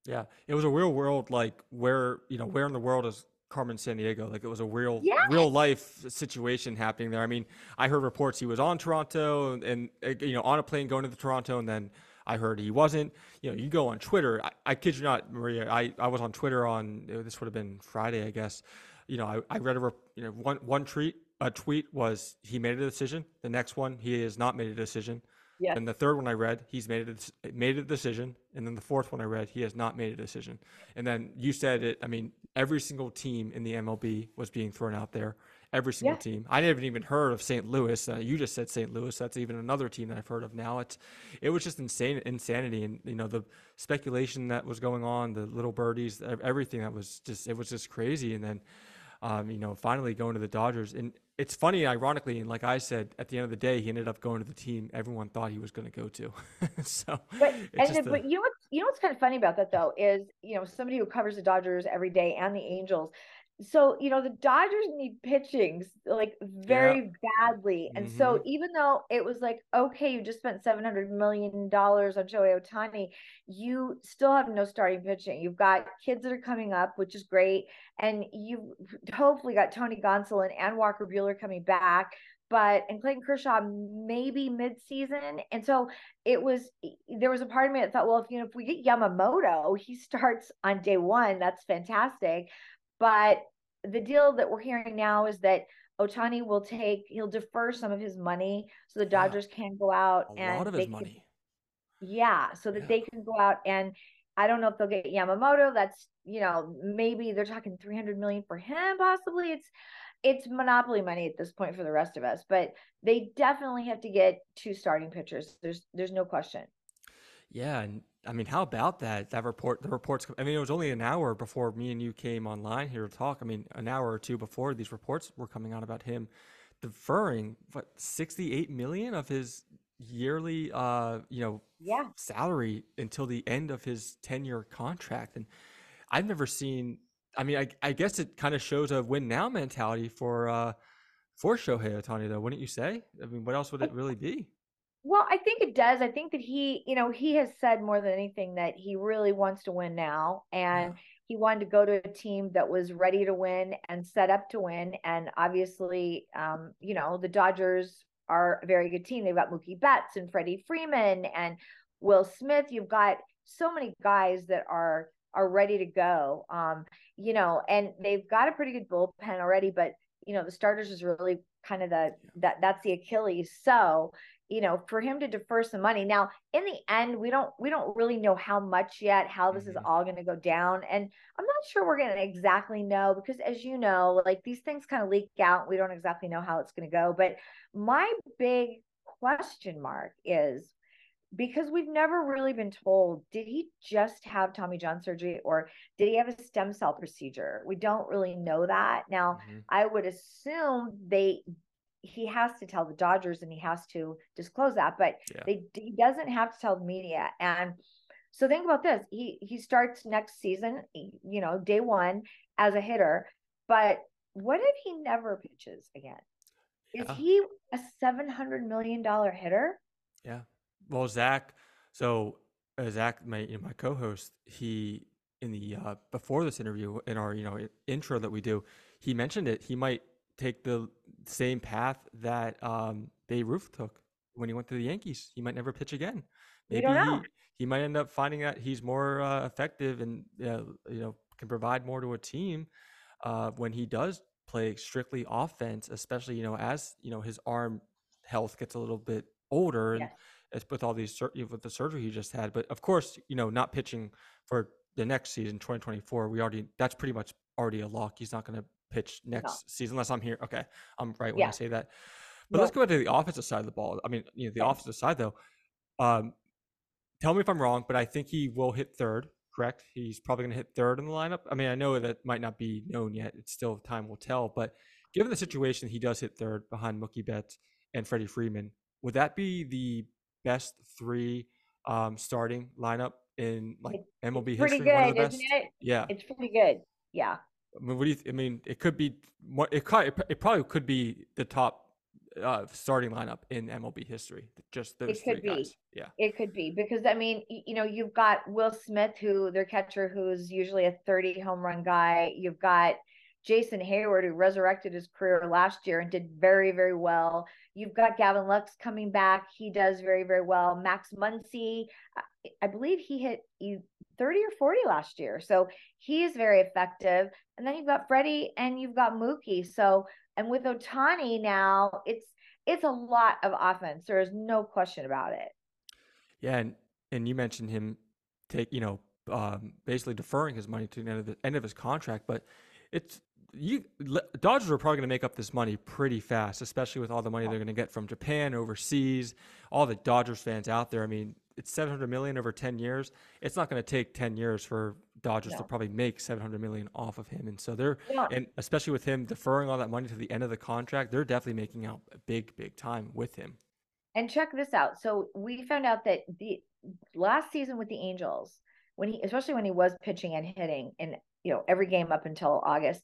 Yeah, it was a real world like where you know where in the world is Carmen Sandiego. Like it was a real yes. real life situation happening there. I mean, I heard reports he was on Toronto and, and uh, you know on a plane going to the Toronto, and then I heard he wasn't. You know, you go on Twitter. I, I kid you not, Maria. I, I was on Twitter on this would have been Friday, I guess. You know, I, I read a you know one one tweet a tweet was he made a decision. The next one he has not made a decision. Yeah. And the third one I read, he's made a made a decision, and then the fourth one I read, he has not made a decision. And then you said it. I mean, every single team in the MLB was being thrown out there. Every single yeah. team. I haven't even heard of St. Louis. Uh, you just said St. Louis. That's even another team that I've heard of now. It's it was just insane insanity, and you know the speculation that was going on, the little birdies, everything that was just it was just crazy. And then, um, you know, finally going to the Dodgers and it's funny, ironically, and like I said, at the end of the day, he ended up going to the team everyone thought he was going to go to. so, but, and, but you know what? You know what's kind of funny about that though is you know somebody who covers the Dodgers every day and the Angels so you know the Dodgers need pitching like very yeah. badly, and mm-hmm. so even though it was like okay, you just spent seven hundred million dollars on Shohei Ohtani, you still have no starting pitching. You've got kids that are coming up, which is great, and you hopefully got Tony Gonsolin and Walker Buehler coming back. But and Clayton Kershaw maybe mid-season, and so it was. There was a part of me that thought, well, if you know, if we get Yamamoto, he starts on day one. That's fantastic but the deal that we're hearing now is that Ohtani will take, he'll defer some of his money so the Dodgers yeah. can go out a and a lot of his money. Yeah, so that yeah. they can go out and I don't know if they'll get Yamamoto. That's you know maybe they're talking 300 million for him. Possibly it's it's monopoly money at this point for the rest of us. But they definitely have to get two starting pitchers. There's there's no question. Yeah, and I mean, how about that? That report, the reports. I mean, it was only an hour before me and you came online here to talk. I mean, an hour or two before these reports were coming out about him deferring what 68 million of his yearly, uh, you know, Yeah. salary until the end of his 10-year contract. And I've never seen. I mean, I, I guess it kind of shows a win now mentality for uh, for Shohei Ohtani, though, wouldn't you say? I mean, what else would it really be? Well, I think it does. I think that he, you know, he has said more than anything that he really wants to win now. And Yeah. he wanted to go to a team that was ready to win and set up to win. And obviously, um, you know, the Dodgers are a very good team. They've got Mookie Betts and Freddie Freeman and Will Smith. You've got so many guys that are are ready to go. Um, you know, and they've got a pretty good bullpen already, but you know, the starters is really kind of the that that's the Achilles. So, you know, for him to defer some money. Now, in the end, we don't we don't really know how much yet, how this is Mhm. all going to go down. And I'm not sure we're going to exactly know because as you know, like these things kind of leak out. We don't exactly know how it's going to go, but my big question mark is because we've never really been told did he just have Tommy John surgery or did he have a stem cell procedure? We don't really know that. Now, Mhm. I would assume they he has to tell the Dodgers and he has to disclose that, but Yeah. they he doesn't have to tell the media. And so think about this. He he starts next season, you know, day 1 as a hitter, but what if he never pitches again? Is Yeah. he a 700 million dollar hitter? Yeah. Well, Zach, so uh, Zach, my you know, my co-host, he in the uh, before this interview in our you know intro that we do, he mentioned it. He might take the same path that um, Babe Ruth took when he went to the Yankees. He might never pitch again. Maybe he he might end up finding that he's more uh, effective and uh, you know can provide more to a team uh, when he does play strictly offense, especially you know as you know his arm health gets a little bit older and Yes. with all these with the surgery he just had. But of course, you know, not pitching for the next season, 2024, we already that's pretty much already a lock. He's not going to pitch No. next season unless I'm here. Okay, I'm right when I say that. But let's go back to the offensive side of the ball. I mean, you know, the Okay. offensive side though. Um, tell me if I'm wrong, but I think he will hit third. Correct? He's probably going to hit third in the lineup. I mean, I know that might not be known yet. It's still time will tell. But given the situation, he does hit third behind Mookie Betts and Freddie Freeman. Would that be the best three um, starting lineup in like MLB Pretty history? Of good, isn't it? Yeah. It's pretty good. Yeah. I mean, what do you? Th- I mean, it could be. mo- It could. It probably could be the top uh, starting lineup in MLB history. Just those could three be. guys. Yeah. It could be because I mean, you know, you've got Will Smith, who their catcher, who's usually a 30 home run guy. You've got Jason Heyward, who resurrected his career last year and did very, very well. You've got Gavin Lux coming back. He does very, very well. Max Muncy, I- believe he hit e- 30 or 40 last year. So he is very effective. And then you've got Freddie and you've got Mookie. So, and with Ohtani now, it's it's a lot of offense. There is no question about it. Yeah, and and you mentioned him take you know um, basically deferring his money to the end of the end of his contract, but it's you Dodgers are probably going to make up this money pretty fast, especially with all the money they're going to get from Japan, overseas, all the Dodgers fans out there. I mean, it's 700 million over 10 years. It's not going to take 10 years for Dodgers to probably make 700 million off of him, and so they're Yeah. and especially with him deferring all that money to the end of the contract, they're definitely making out a big, big time with him. And check this out. So we found out that the last season with the Angels, when he especially when he was pitching and hitting in you know every game up until August,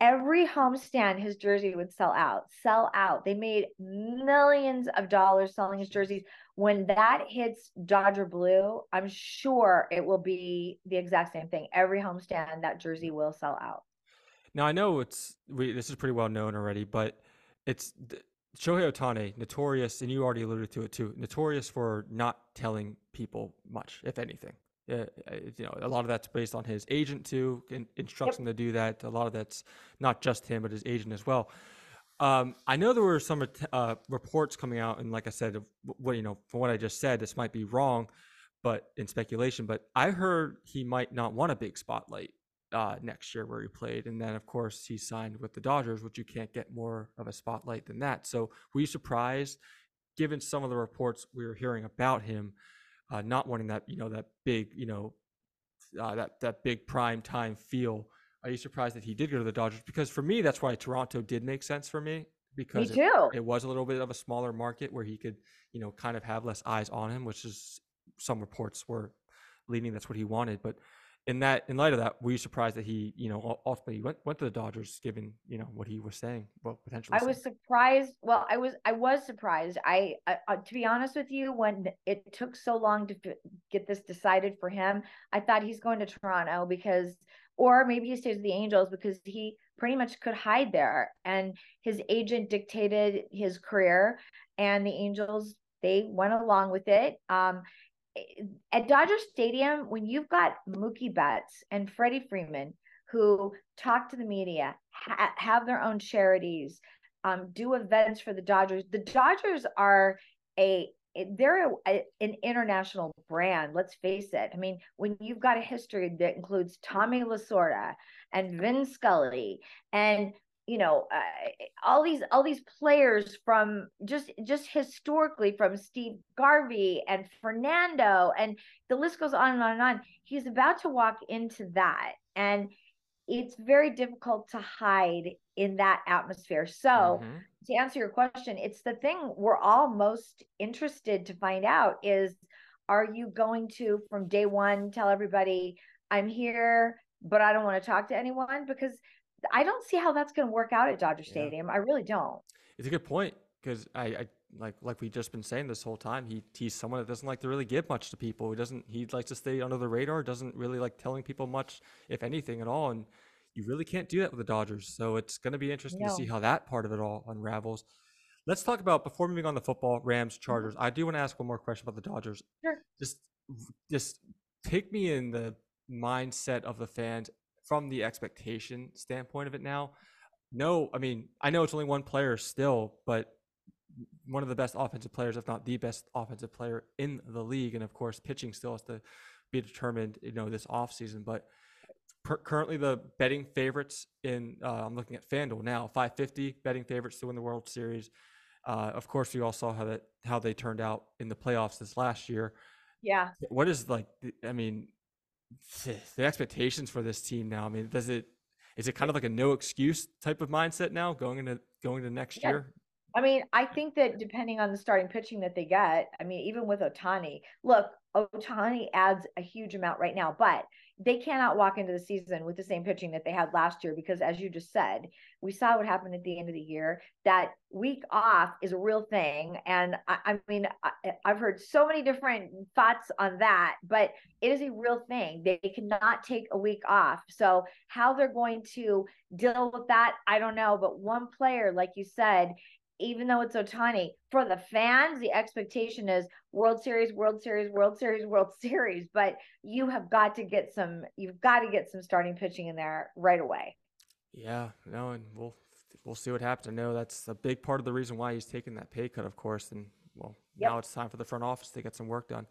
every homestand his jersey would sell out, sell out. They made millions of dollars selling his jerseys. When that hits Dodger blue, I'm sure it will be the exact same thing. Every homestand that jersey will sell out. Now I know it's we this is pretty well known already, but it's Shohei Ohtani, notorious, and you already alluded to it too, notorious for not telling people much, if anything. Yeah, uh, you know, a lot of that's based on his agent too, in, instructs him to do that. A lot of that's not just him, but his agent as well. Um, I know there were some uh, reports coming out, and like I said, what you know, from what I just said, this might be wrong, but in speculation. But I heard he might not want a big spotlight uh, next year where he played, and then of course he signed with the Dodgers, which you can't get more of a spotlight than that. So were you surprised, given some of the reports we were hearing about him, uh, not wanting that you know that big you know uh, that that big prime time feel? Are you surprised that he did go to the Dodgers? Because for me, that's why Toronto did make sense for me because Me. It, it was a little bit of a smaller market where he could, you know, kind of have less eyes on him, which is some reports were leading that's what he wanted. But in that, in light of that, were you surprised that he, you know, ultimately went went to the Dodgers, given you know what he was saying, well, potentially? I was surprised. Well, I was I was surprised. I, I uh, to be honest with you, when it took so long to get this decided for him, I thought he's going to Toronto because, or maybe he stays with the Angels because he pretty much could hide there, and his agent dictated his career, and the Angels they went along with it. Um, at Dodger Stadium, when you've got Mookie Betts and Freddie Freeman who talk to the media, ha- have their own charities, um, do events for the Dodgers. The Dodgers are a they're a, a, an international brand. Let's face it. I mean, when you've got a history that includes Tommy Lasorda and Vin Scully and you know uh, all these all these players from just just historically from Steve Garvey and Fernando and the list goes on and on and on he's about to walk into that and it's very difficult to hide in that atmosphere so mm-hmm. to answer your question it's the thing we're all most interested to find out is are you going to from day one tell everybody i'm here but i don't want to talk to anyone because I don't see how that's going to work out at Dodger Stadium. I really don't. It's a good point because I, I, like like we've just been saying this whole time. He he's someone that doesn't like to really give much to people. He doesn't. He likes to stay under the radar. Doesn't really like telling people much, if anything at all. And you really can't do that with the Dodgers. So it's going to be interesting no. to see how that part of it all unravels. Let's talk about before moving on the football Rams mm-hmm. Chargers. I do want to ask one more question about the Dodgers. Sure. Just just take me in the mindset of the fans from the expectation standpoint of it now. No, I mean, I know it's only one player still, but one of the best offensive players, if not the best offensive player in the league. And of course, pitching still has to be determined, you know, this offseason. But per- currently, the betting favorites in, uh, I'm looking at FanDuel now, 550 betting favorites to win the World Series. Uh, of course, we all saw how that how they turned out in the playoffs this last year. Yeah. What is like? I mean, the expectations for this team now. I mean, does it is it kind of like a no excuse type of mindset now going into going to next yeah. year? I mean, I think that depending on the starting pitching that they get, I mean, even with Ohtani, look, Ohtani adds a huge amount right now, but they cannot walk into the season with the same pitching that they had last year because, as you just said, we saw what happened at the end of the year. That week off is a real thing. And I, I mean, I, have heard so many different thoughts on that, but it is a real thing. They cannot take a week off. So, how they're going to deal with that, I don't know. But one player, like you said, even though it's Ohtani, for the fans, the expectation is World Series, World Series, World Series, World Series. But you have got to get some, you've got to get some starting pitching in there right away. Yeah, no, and we'll we'll see what happens. I know that's a big part of the reason why he's taking that pay cut, of course. And well, yep. now it's time for the front office to get some work done.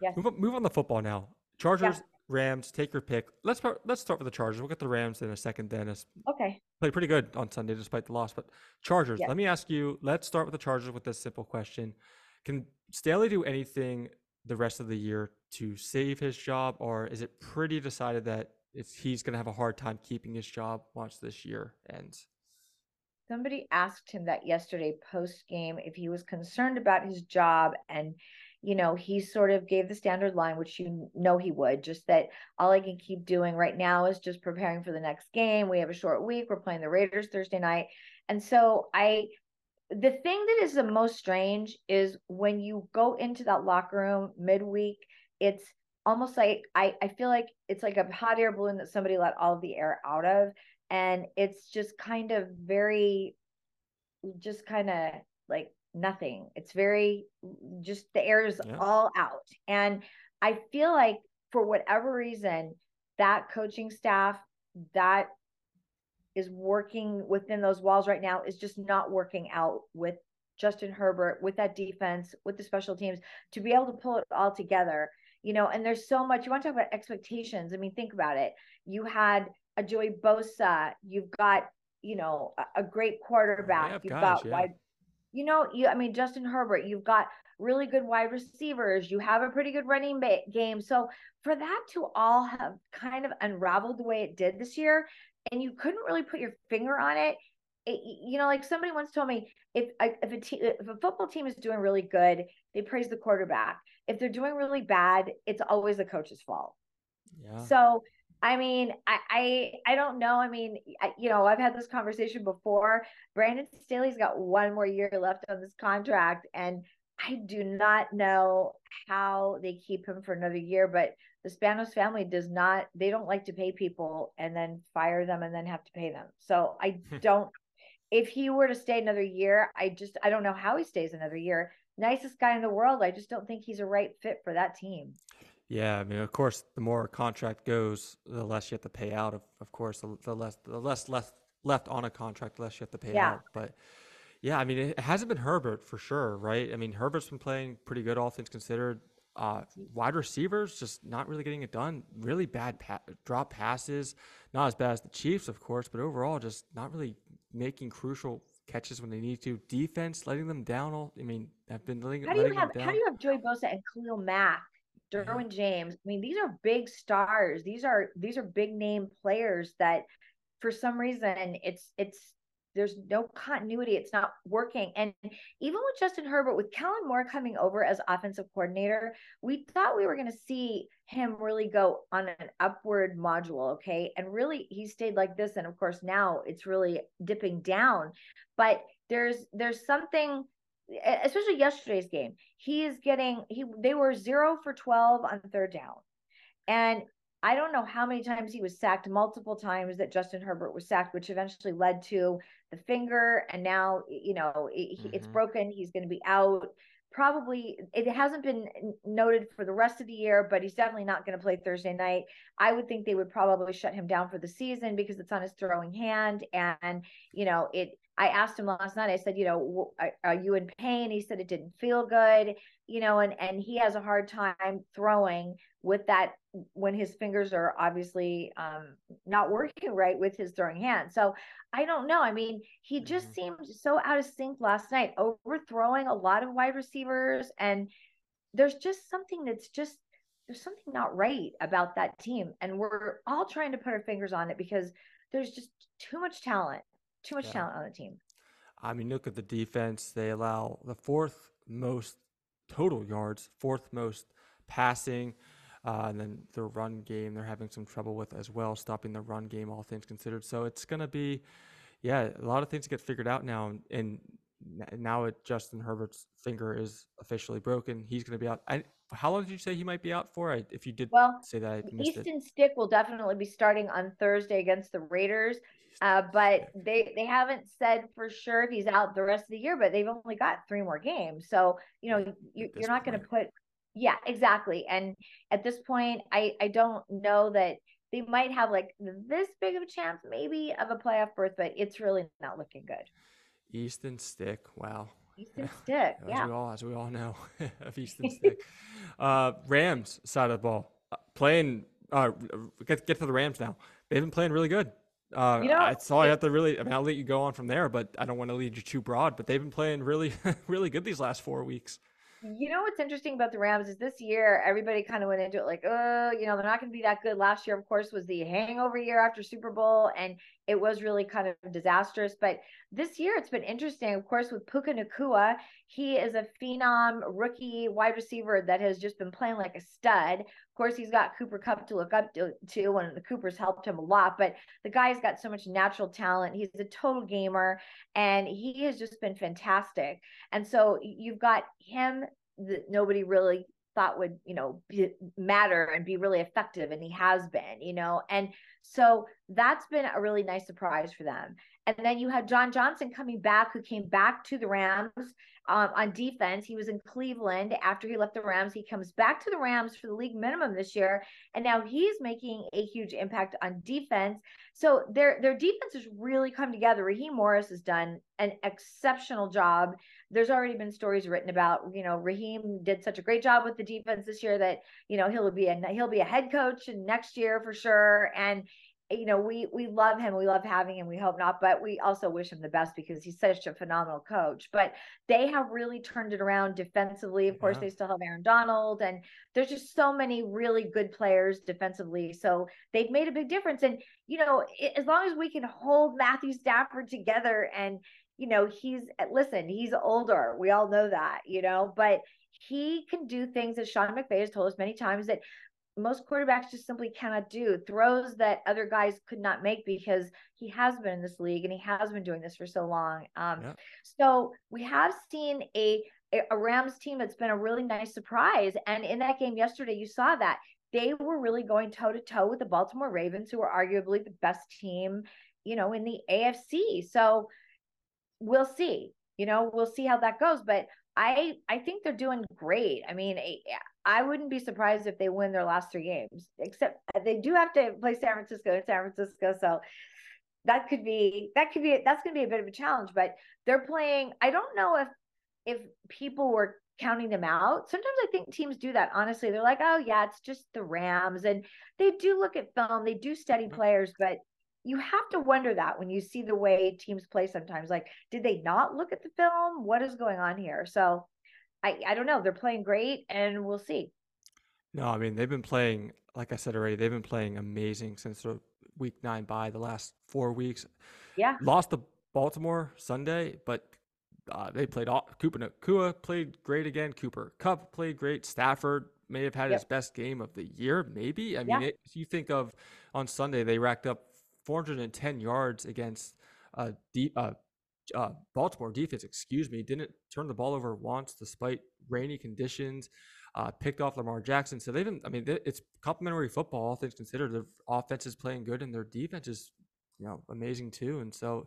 Yes. Move, move on the football now. Chargers yeah. Rams, take your pick. Let's start, let's start with the Chargers. We'll get the Rams in a second. Dennis. Okay. Played pretty good on Sunday despite the loss. But Chargers. Yes. Let me ask you. Let's start with the Chargers with this simple question: Can Staley do anything the rest of the year to save his job, or is it pretty decided that it's, he's going to have a hard time keeping his job once this year ends? Somebody asked him that yesterday post game if he was concerned about his job and you know, he sort of gave the standard line, which you know he would, just that all I can keep doing right now is just preparing for the next game. We have a short week. We're playing the Raiders Thursday night. And so I, the thing that is the most strange is when you go into that locker room midweek, it's almost like I, I feel like it's like a hot air balloon that somebody let all the air out of. And it's just kind of very, just kind of like nothing. It's very just the air is yeah. all out. And I feel like for whatever reason, that coaching staff that is working within those walls right now is just not working out with Justin Herbert, with that defense, with the special teams to be able to pull it all together. You know, and there's so much you want to talk about expectations. I mean, think about it. You had a Joey Bosa, you've got, you know, a, a great quarterback, you've got yeah. wide you know, you I mean Justin Herbert, you've got really good wide receivers, you have a pretty good running game. So for that to all have kind of unraveled the way it did this year, and you couldn't really put your finger on it, it, you know, like somebody once told me, if if a team, if a football team is doing really good, they praise the quarterback. If they're doing really bad, it's always the coach's fault. Yeah. So I mean, I, I, I don't know. I mean, I, you know, I've had this conversation before. Brandon Staley's got one more year left on this contract, and I do not know how they keep him for another year. But the Spanos family does not. They don't like to pay people and then fire them and then have to pay them. So I don't. if he were to stay another year, I just I don't know how he stays another year. Nicest guy in the world. I just don't think he's a right fit for that team. Yeah, I mean, of course, the more a contract goes, the less you have to pay out. Of, of course, the, the less the less left left on a contract, the less you have to pay yeah. out. But yeah, I mean, it hasn't been Herbert for sure, right? I mean, Herbert's been playing pretty good, all things considered. Uh, wide receivers just not really getting it done. Really bad pa- drop passes. Not as bad as the Chiefs, of course, but overall, just not really making crucial catches when they need to. Defense letting them down. All I mean, I've been letting, how do you have how do you have Joey Bosa and Khalil Mack Derwin mm-hmm. James. I mean, these are big stars. These are these are big name players that for some reason it's it's there's no continuity. It's not working. And even with Justin Herbert, with Kellen Moore coming over as offensive coordinator, we thought we were going to see him really go on an upward module. Okay. And really, he stayed like this. And of course, now it's really dipping down. But there's there's something especially yesterday's game. He is getting he they were 0 for 12 on third down. And I don't know how many times he was sacked, multiple times that Justin Herbert was sacked, which eventually led to the finger. And now, you know, it, mm-hmm. it's broken. He's going to be out. Probably it hasn't been noted for the rest of the year, but he's definitely not going to play Thursday night. I would think they would probably shut him down for the season because it's on his throwing hand. And, you know, it, I asked him last night. I said, you know, are, you in pain? He said it didn't feel good, you know, and and he has a hard time throwing with that when his fingers are obviously um, not working right with his throwing hand. So I don't know. I mean, he just mm-hmm. seemed so out of sync last night, overthrowing a lot of wide receivers, and there's just something that's just there's something not right about that team, and we're all trying to put our fingers on it because there's just too much talent too much yeah. talent on the team. I mean, look at the defense. They allow the fourth most total yards, fourth most passing. Uh, and then the run game, they're having some trouble with as well, stopping the run game, all things considered. So it's going to be, yeah, a lot of things get figured out now. And now it, Justin Herbert's finger is officially broken. He's going to be out. I, how long did you say he might be out for? I, if you did well, say that, I Easton it. Stick will definitely be starting on Thursday against the Raiders. Uh, but they they haven't said for sure if he's out the rest of the year. But they've only got three more games, so you know you, you're not going to put. Yeah, exactly. And at this point, I I don't know that they might have like this big of a chance, maybe of a playoff berth, but it's really not looking good. Easton Stick, wow. Easton Stick, as yeah. We all, as we all know of Easton Stick. uh, Rams side of the ball, uh, playing. Uh, get get to the Rams now. They've been playing really good. Uh, you know, that's all I have to really. I mean, I'll let you go on from there, but I don't want to lead you too broad. But they've been playing really, really good these last four weeks. You know what's interesting about the Rams is this year everybody kind of went into it like, oh, you know, they're not going to be that good. Last year, of course, was the hangover year after Super Bowl, and it was really kind of disastrous. But this year, it's been interesting. Of course, with Puka Nacua, he is a phenom rookie wide receiver that has just been playing like a stud. Of course, he's got Cooper Kupp to look up to, to and the Coopers helped him a lot. But the guy's got so much natural talent. He's a total gamer, and he has just been fantastic. And so you've got him that nobody really thought would you know be, matter and be really effective and he has been you know? And so that's been a really nice surprise for them. And then you had john johnson coming back who came back to the rams um, on defense. He was in cleveland after he left the rams. He comes back to the rams for the league minimum this year and now he's making a huge impact on defense. So their their defense has really come together. Raheem morris has done an exceptional job there's already been stories written about you know Raheem did such a great job with the defense this year that you know he'll be a he'll be a head coach next year for sure. And you know, we we love him. We love having him. We hope not, but we also wish him the best because he's such a phenomenal coach. But they have really turned it around defensively. Of course, Yeah. they still have Aaron Donald, and there's just so many really good players defensively. So they've made a big difference. And you know, i- as long as we can hold Matthew Stafford together, and you know, he's eh, listen, he's older. We all know that, you know, but he can do things that Sean McVay has told us many times that most quarterbacks just simply cannot do throws that other guys could not make because he has been in this league and he has been doing this for so long. Um, Yeah. So we have seen a a Rams team that's been a really nice surprise, and in that game yesterday, you saw that they were really going toe to toe with the Baltimore Ravens, who are arguably the best team, you know, in the AFC. So we'll see. You know, we'll see how that goes, but I I think they're doing great. I mean, I, wouldn't be surprised if they win their last three games. Except uh, they do have to play San Francisco in San Francisco, so that could be that could be that's going to be a bit of a challenge. But they're playing. I don't know if if people were counting them out. Sometimes I think teams do that. Honestly, they're like, oh yeah, it's just the Rams, and they do look at film. They do study players, but you have to wonder that when you see the way teams play sometimes like did they not look at the film what is going on here so i i don't know they're playing great and we'll see No, I mean they've been playing, like I said already, they've been playing amazing since the week nine by the last four weeks. yeah Lost to Baltimore Sunday, but uh, they played all Cooper Nacua played great again. Cooper Kupp played great. Stafford may have had Yep. his best game of the year, maybe. I Yeah. mean, it, you think of on Sunday they racked up 410 yards against a deep, uh, uh, Baltimore defense. Excuse me, didn't turn the ball over once despite rainy conditions. Uh, picked off Lamar Jackson. So they've been. I mean, it's complementary football, all things considered. Their offense is playing good, and their defense is, you know, amazing too. And so,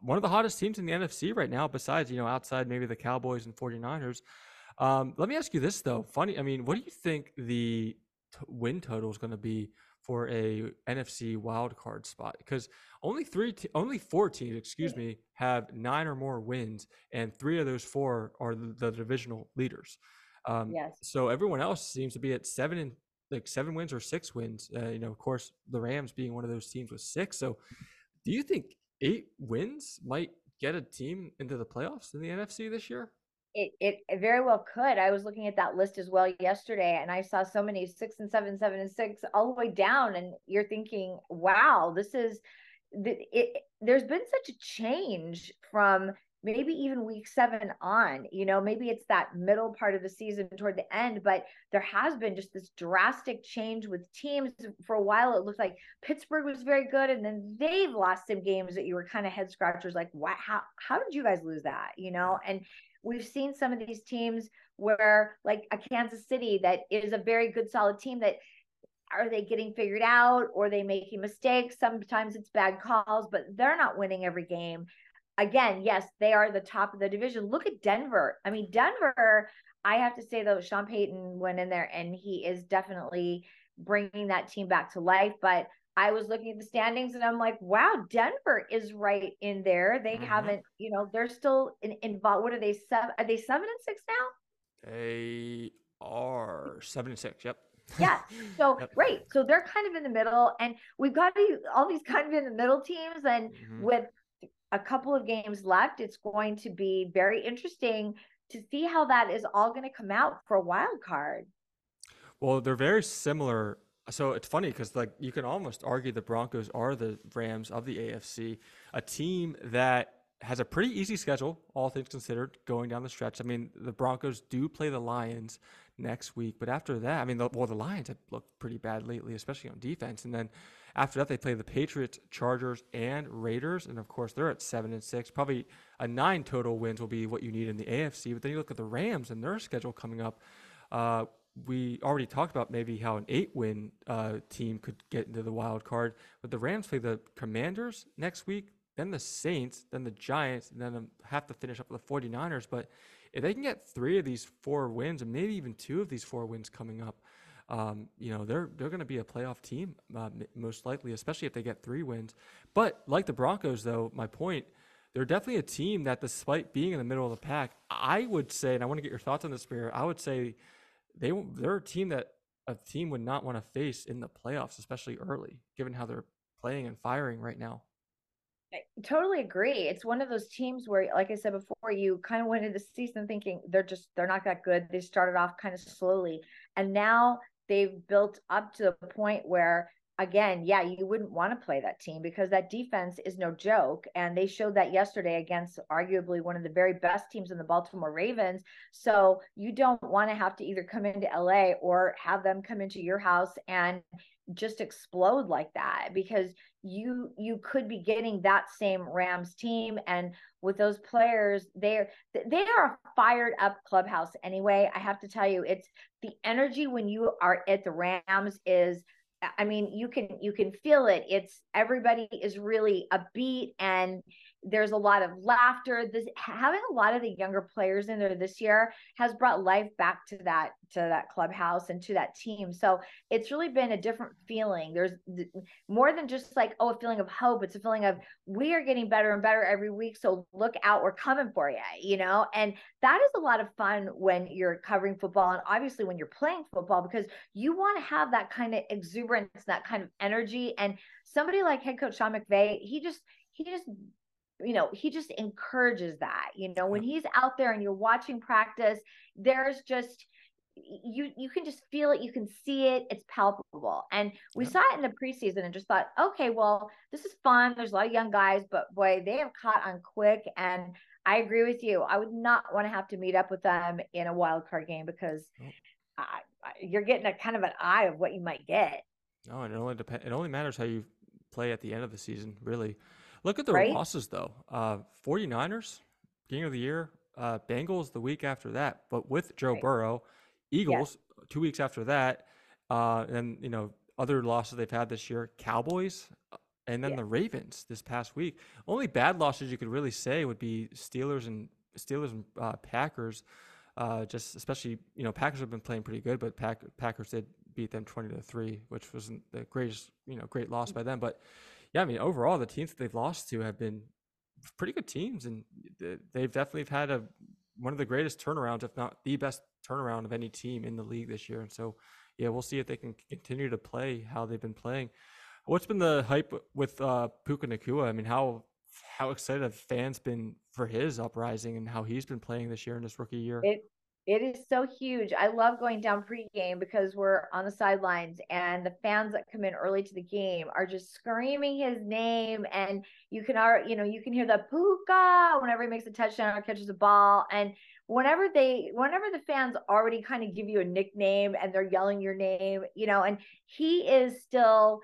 one of the hottest teams in the NFC right now, besides you know outside maybe the Cowboys and 49ers. Um, let me ask you this though. Funny, I mean, what do you think the t- win total is going to be for a NFC wild card spot? Because only three, te- only four teams, excuse me, have nine or more wins, and three of those four are the, the divisional leaders. Um, yes so everyone else seems to be at seven and like seven wins or six wins. Uh, you know, of course, the Rams being one of those teams with six. So, do you think eight wins might get a team into the playoffs in the NFC this year? It, it it very well could. I was looking at that list as well yesterday and i saw so many six and seven seven and six all the way down and you're thinking wow this is the, it, there's been such a change from maybe even week seven on you know maybe it's that middle part of the season toward the end but there has been just this drastic change with teams. For a while it looked like pittsburgh was very good and then they've lost some games that you were kind of head scratchers like what how how did you guys lose that? You know and we've seen some of these teams where like a kansas city that is a very good solid team that are they getting figured out or they making mistakes? Sometimes it's bad calls but they're not winning every game again, yes, they are the top of the division. Look at Denver. I mean, Denver, I have to say though, Sean Payton went in there and he is definitely bringing that team back to life. But I was looking at the standings and I'm like, wow, Denver is right in there. They Mhm. haven't, you know, they're still in, involved. What are they? Seven? Are they seven and six now? They are seven and six. Yep. Yeah. So Yep. right. So they're kind of in the middle, and we've got all these kind of in the middle teams, and Mhm. with a couple of games left, it's going to be very interesting to see how that is all going to come out for a wild card. Well, they're very similar. So it's funny because like you can almost argue the Broncos are the Rams of the AFC, a team that has a pretty easy schedule, all things considered, going down the stretch. I mean, the Broncos do play the Lions next week, but after that, I mean, the, well, the Lions have looked pretty bad lately, especially on defense. And then after that, they play the Patriots, Chargers, and Raiders, and of course, they're at seven and six. Probably a nine total wins will be what you need in the AFC. But then you look at the Rams and their schedule coming up. Uh, we already talked about maybe how an eight win uh, team could get into the wild card, but the Rams play the Commanders next week, then the Saints, then the Giants, and then have to finish up with the 49ers. But if they can get three of these four wins, and maybe even two of these four wins coming up, um, you know they're they're going to be a playoff team uh, most likely, especially if they get three wins. But like the Broncos, though, my point, they're definitely a team that, despite being in the middle of the pack, I would say, and I want to get your thoughts on this, Spirit. I would say they they're a team that a team would not want to face in the playoffs, especially early, given how they're playing and firing right now. I totally agree. It's one of those teams where, like I said before, you kind of went into the season thinking they're just they're not that good. They started off kind of slowly, and now they've built up to the point where again, yeah, you wouldn't want to play that team because that defense is no joke. And they showed that yesterday against arguably one of the very best teams in the Baltimore Ravens. So you don't want to have to either come into LA or have them come into your house and just explode like that because you you could be getting that same Rams team and with those players they're they are a fired up clubhouse anyway I have to tell you it's the energy when you are at the Rams is I mean, you can you can feel it. It's everybody is really upbeat and there's a lot of laughter. This having a lot of the younger players in there this year has brought life back to that to that clubhouse and to that team. So it's really been a different feeling. There's more than just like oh a feeling of hope. It's a feeling of we are getting better and better every week. So look out, we're coming for you. You know, and that is a lot of fun when you're covering football and obviously when you're playing football because you want to have that kind of exuberance, that kind of energy. And somebody like head coach Sean McVay, he just he just you know, he just encourages that. You know, when he's out there and you're watching practice, there's just you you can just feel it, you can see it, it's palpable. And we yeah. saw it in the preseason and just thought, okay, well, this is fun. There's a lot of young guys, but boy, they have caught on quick. And I agree with you. I would not want to have to meet up with them in a wild card game because oh. I, you're getting a kind of an eye of what you might get. No, and it only depends. It only matters how you play at the end of the season, really. Look at the right? losses though. Uh, 49ers, beginning of the year, uh, Bengals the week after that, but with Joe right. Burrow, Eagles yes. two weeks after that, uh, and you know other losses they've had this year, Cowboys, uh, and then yeah. the Ravens this past week. Only bad losses you could really say would be Steelers and Steelers and uh, Packers. Uh, just especially you know Packers have been playing pretty good, but Pack, Packers did beat them twenty to three, which wasn't the greatest you know great loss by them, but yeah, I mean, overall, the teams that they've lost to have been pretty good teams, and they've definitely had a one of the greatest turnarounds, if not the best turnaround of any team in the league this year. And so, yeah, we'll see if they can continue to play how they've been playing. What's been the hype with uh, Puka Nacua? I mean, how how excited have fans been for his uprising and how he's been playing this year in his rookie year? It it is so huge. I love going down pregame because we're on the sidelines and the fans that come in early to the game are just screaming his name. And you can, you know, you can hear the puka whenever he makes a touchdown or catches a ball. And whenever they, whenever the fans already kind of give you a nickname and they're yelling your name, you know, and he is still,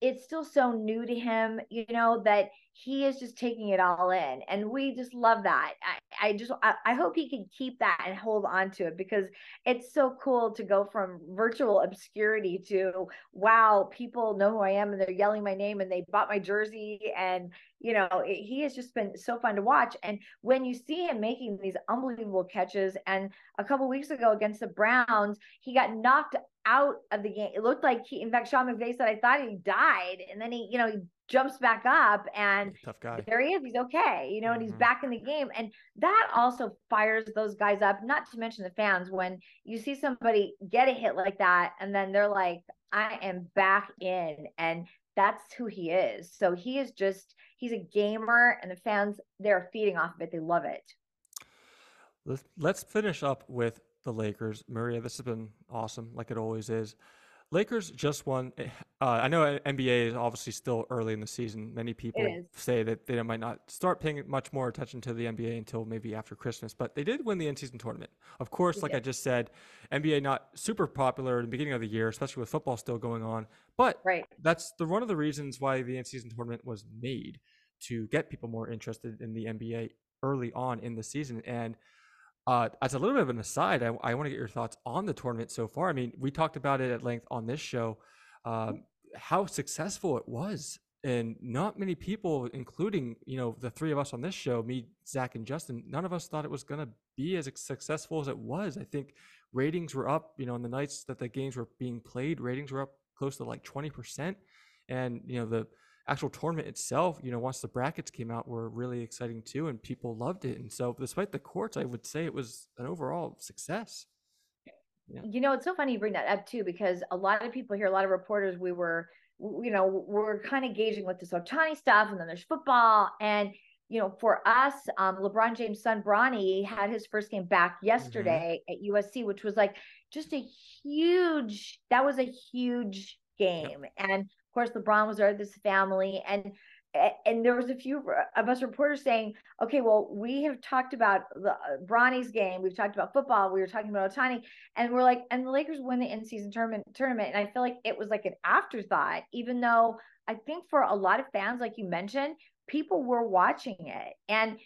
it's still so new to him, you know, that he is just taking it all in and we just love that. I, I just I, I, hope he can keep that and hold on to it because it's so cool to go from virtual obscurity to wow people know who i am and they're yelling my name and they bought my jersey and you know it, he has just been so fun to watch. And when you see him making these unbelievable catches and a couple weeks ago against the browns he got knocked out of the game it looked like he in fact sean mcvay said i thought he died and then he you know he jumps back up and tough guy. There he is. He's okay, you know, mm-hmm. and he's mm-hmm. back in the game. And that also fires those guys up, not to mention the fans. When you see somebody get a hit like that, and then they're like, I am back in. And that's who he is. So he is just, he's a gamer, and the fans, they're feeding off of it. They love it. Let's finish up with the Lakers. Maria, this has been awesome, like it always is. Lakers just won. Eh, uh, I know NBA is obviously still early in the season. Many people say that they might not start paying much more attention to the NBA until maybe after Christmas, but they did win the in-season tournament. Of course, like I just said, NBA not super popular in the beginning of the year, especially with football still going on. But right. that's the one of the reasons why the in-season tournament was made to get people more interested in the NBA early on in the season. And uh, as a little bit of an aside, I, I want to get your thoughts on the tournament so far. I mean, we talked about it at length on this show, um, how successful it was, and not many people, including you know the three of us on this show, me, Zach, and Justin, none of us thought it was going to be as successful as it was. I think ratings were up. You know, in the nights that the games were being played, ratings were up close to like twenty percent, and you know the actual tournament itself, you know, once the brackets came out, were really exciting too, and people loved it. And so, despite the courts, I would say it was an overall success. yeah. you know, it's so funny you bring that up too, because a lot of people here, a lot of reporters, we were, you know, we're kind of gauging with this Ohtani stuff, and then there's football, and you know, for us, um, LeBron James' son Bronny had his first game back mm-hmm. yesterday mm-hmm. at USC, which was like just a huge. That was a huge game, yep. and of course, LeBron was there with his family, and and there was a few of us reporters saying, okay, well, we have talked about the uh, Bronny's game, we've talked about football, we were talking about Ohtani, and we're like, and the Lakers win the in-season tournament tournament, and I feel like it was like an afterthought, even though I think for a lot of fans, like you mentioned, people were watching it, and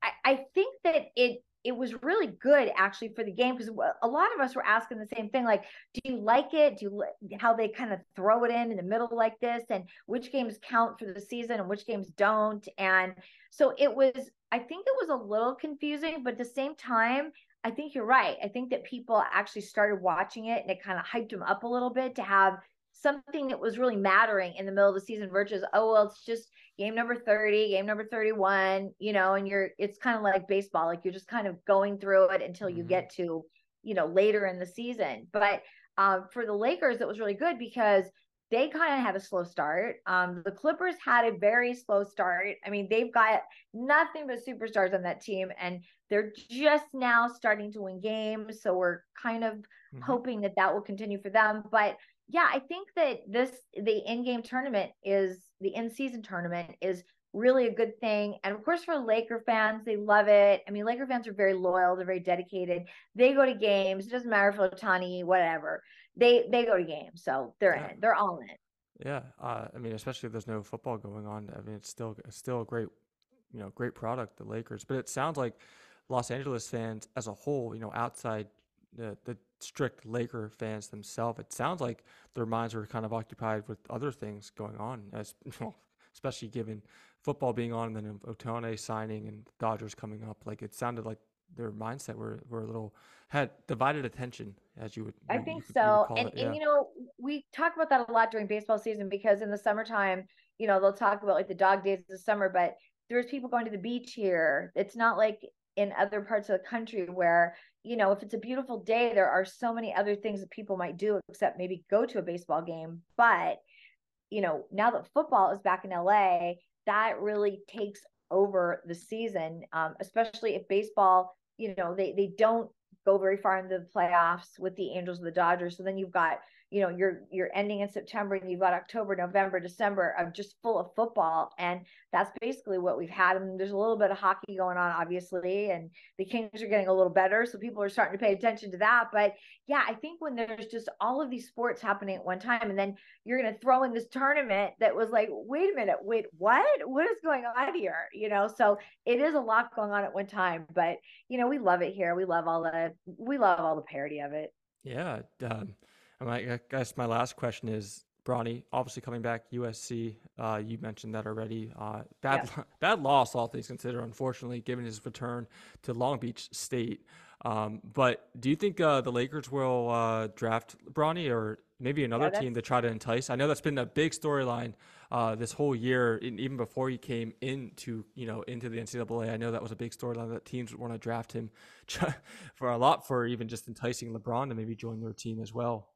I, I think that it it was really good actually for the game because a lot of us were asking the same thing like do you like it? Do you how they kind of throw it in in the middle like this and which games count for the season and which games don't? And so it was i think it was a little confusing but at the same time i think you're right. I think that people actually started watching it and it kind of hyped them up a little bit to have something that was really mattering in the middle of the season versus oh well it's just game number 30 game number 31 you know and you're it's kind of like baseball like you're just kind of going through it until you mm-hmm. get to you know later in the season but um, for the lakers it was really good because they kind of had a slow start um, the clippers had a very slow start i mean they've got nothing but superstars on that team and they're just now starting to win games so we're kind of mm-hmm. hoping that that will continue for them but yeah, I think that this the in-game tournament is the in-season tournament is really a good thing. And of course, for Laker fans, they love it. I mean, Laker fans are very loyal, they're very dedicated. They go to games. It doesn't matter if Ohtani, whatever. They they go to games, so they're yeah. in. They're all in. Yeah, uh, I mean, especially if there's no football going on. I mean, it's still it's still a great, you know, great product, the Lakers. But it sounds like Los Angeles fans as a whole, you know, outside the the strict Laker fans themselves, it sounds like their minds were kind of occupied with other things going on, as well, especially given football being on and then Ohtani signing and Dodgers coming up. Like it sounded like their mindset were, were a little had divided attention as you would i you, think you, so you and, it, yeah. and you know we talk about that a lot during baseball season because in the summertime you know they'll talk about like the dog days of the summer but there's people going to the beach here it's not like in other parts of the country where you know if it's a beautiful day there are so many other things that people might do except maybe go to a baseball game. But you know now that football is back in la that really takes over the season um, especially if baseball you know they they don't go very far in the playoffs with the angels and the dodgers. So then you've got you know you're you're ending in september and you've got october november december of just full of football. And that's basically what we've had. And there's a little bit of hockey going on obviously and the kings are getting a little better. So people are starting to pay attention to that. But yeah i think when there's just all of these sports happening at one time and then you're going to throw in this tournament that was like wait a minute wait what? What is going on here? You know so it is a lot going on at one time but you know we love it here. We love all the we love all the parody of it. Yeah um I guess my last question is Bronny, obviously coming back USC. Uh, you mentioned that already. Uh, bad, yeah. bad loss, all things considered, unfortunately, given his return to Long Beach State. Um, but do you think uh, the Lakers will uh, draft Bronny or maybe another yeah, team to try to entice? I know that's been a big storyline uh, this whole year, even before he came into you know into the NCAA. I know that was a big storyline that teams would want to draft him for a lot for even just enticing LeBron to maybe join their team as well.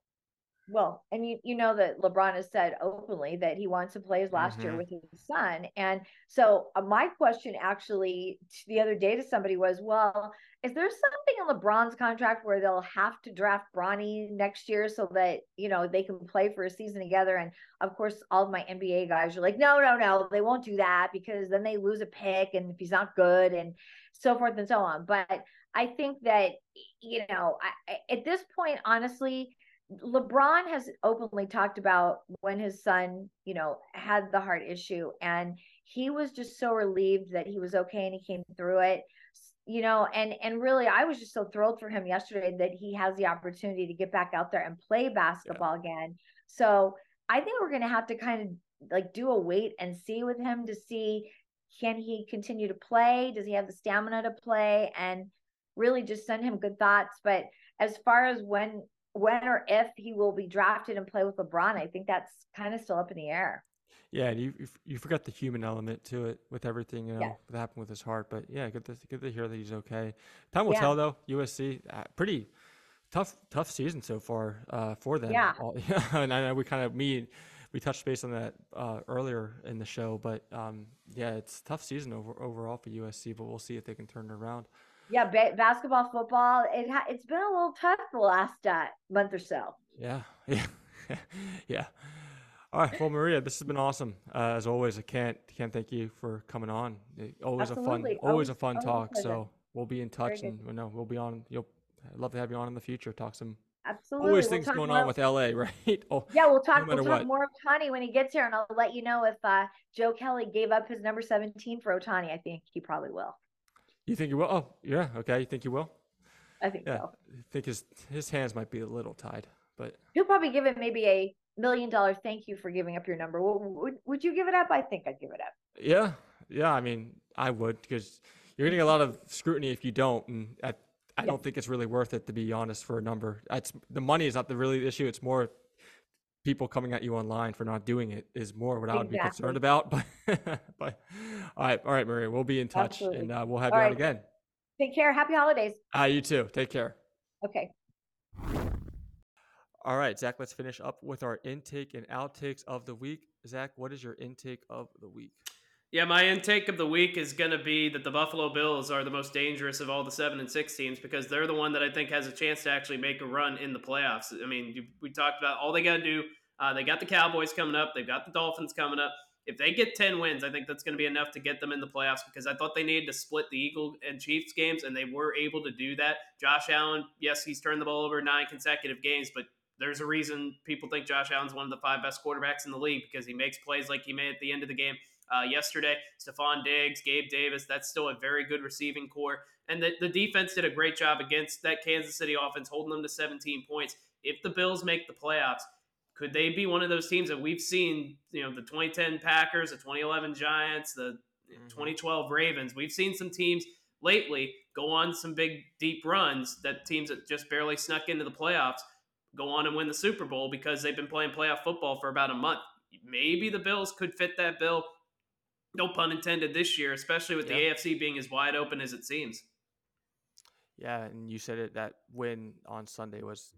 Well, and you you know that LeBron has said openly that he wants to play his last mm-hmm. year with his son, and so uh, my question actually the other day to somebody was, well, is there something in LeBron's contract where they'll have to draft Bronny next year so that you know they can play for a season together? And of course, all of my NBA guys are like, no, no, no, they won't do that because then they lose a pick, and if he's not good, and so forth and so on. But I think that you know, I, at this point, honestly LeBron has openly talked about when his son, you know, had the heart issue and he was just so relieved that he was okay and he came through it. You know, and and really I was just so thrilled for him yesterday that he has the opportunity to get back out there and play basketball yeah. again. So, I think we're going to have to kind of like do a wait and see with him to see can he continue to play? Does he have the stamina to play and really just send him good thoughts, but as far as when when or if he will be drafted and play with LeBron, I think that's kind of still up in the air. Yeah, and you you forgot the human element to it with everything you know yeah. that happened with his heart. But yeah, good to good to hear that he's okay. Time will yeah. tell though. USC uh, pretty tough tough season so far uh, for them. Yeah. All, and I know we kind of me we touched base on that uh, earlier in the show, but um, yeah, it's tough season over, overall for USC. But we'll see if they can turn it around. Yeah, ba- basketball, football. It ha- it's been a little tough the last uh, month or so. Yeah, yeah, yeah. All right, well, Maria, this has been awesome uh, as always. I can't can't thank you for coming on. It, always Absolutely. a fun, always, Always- a fun always talk. So we'll be in touch, and we know we'll be on. You'll I'd love to have you on in the future. Talk some Absolutely. always We'll things going more- on with LA, right? Oh, Yeah, we'll talk. matter we'll talk what. more of Ohtani when he gets here, and I'll let you know if uh, Joe Kelly gave up his number seventeen for Ohtani. I think he probably will. You think you will? Oh, yeah. Okay, you think you will? I think Yeah. so. I think his his hands might be a little tied, but He'll probably give him maybe a million dollar thank you for giving up your number. Would, would, would you give it up? I think I'd give it up. yeah, yeah. I mean, I would because you're getting a lot of scrutiny if you don't, and I, I Yeah. don't think it's really worth it to be honest for a number. It's the money is not the really issue. It's more people coming at you online for not doing it is more what I would be concerned about. But but all right, all right, Maria, we'll be in touch Absolutely. and uh, we'll have All you on again. Take care. Happy holidays. Ah, you too. Take care. Okay. All right, Zach, let's finish up with our intake and outtakes of the week. Zach, what is your intake of the week? Yeah, my intake of the week is going to be that the Buffalo Bills are the most dangerous of all the seven and six teams because they're the one that I think has a chance to actually make a run in the playoffs. I mean, we talked about all they got to do. Uh, they got the Cowboys coming up. They've got the Dolphins coming up. If they get 10 wins, I think that's going to be enough to get them in the playoffs because I thought they needed to split the Eagle and Chiefs games, and they were able to do that. Josh Allen, yes, he's turned the ball over nine consecutive games, but there's a reason people think Josh Allen's one of the five best quarterbacks in the league because he makes plays like he made at the end of the game uh, yesterday. Stefon Diggs, Gabe Davis, that's still a very good receiving corps. And the, the defense did a great job against that Kansas City offense, holding them to 17 points. If the Bills make the playoffs, could they be one of those teams that we've seen, you know, the 2010 Packers, the 2011 Giants, the Mhm. 2012 Ravens? We've seen some teams lately go on some big, deep runs that teams that just barely snuck into the playoffs go on and win the Super Bowl because they've been playing playoff football for about a month. Maybe the Bills could fit that bill. No pun intended this year, especially with Yeah. the AFC being as wide open as it seems. Yeah, and you said it that win on Sunday was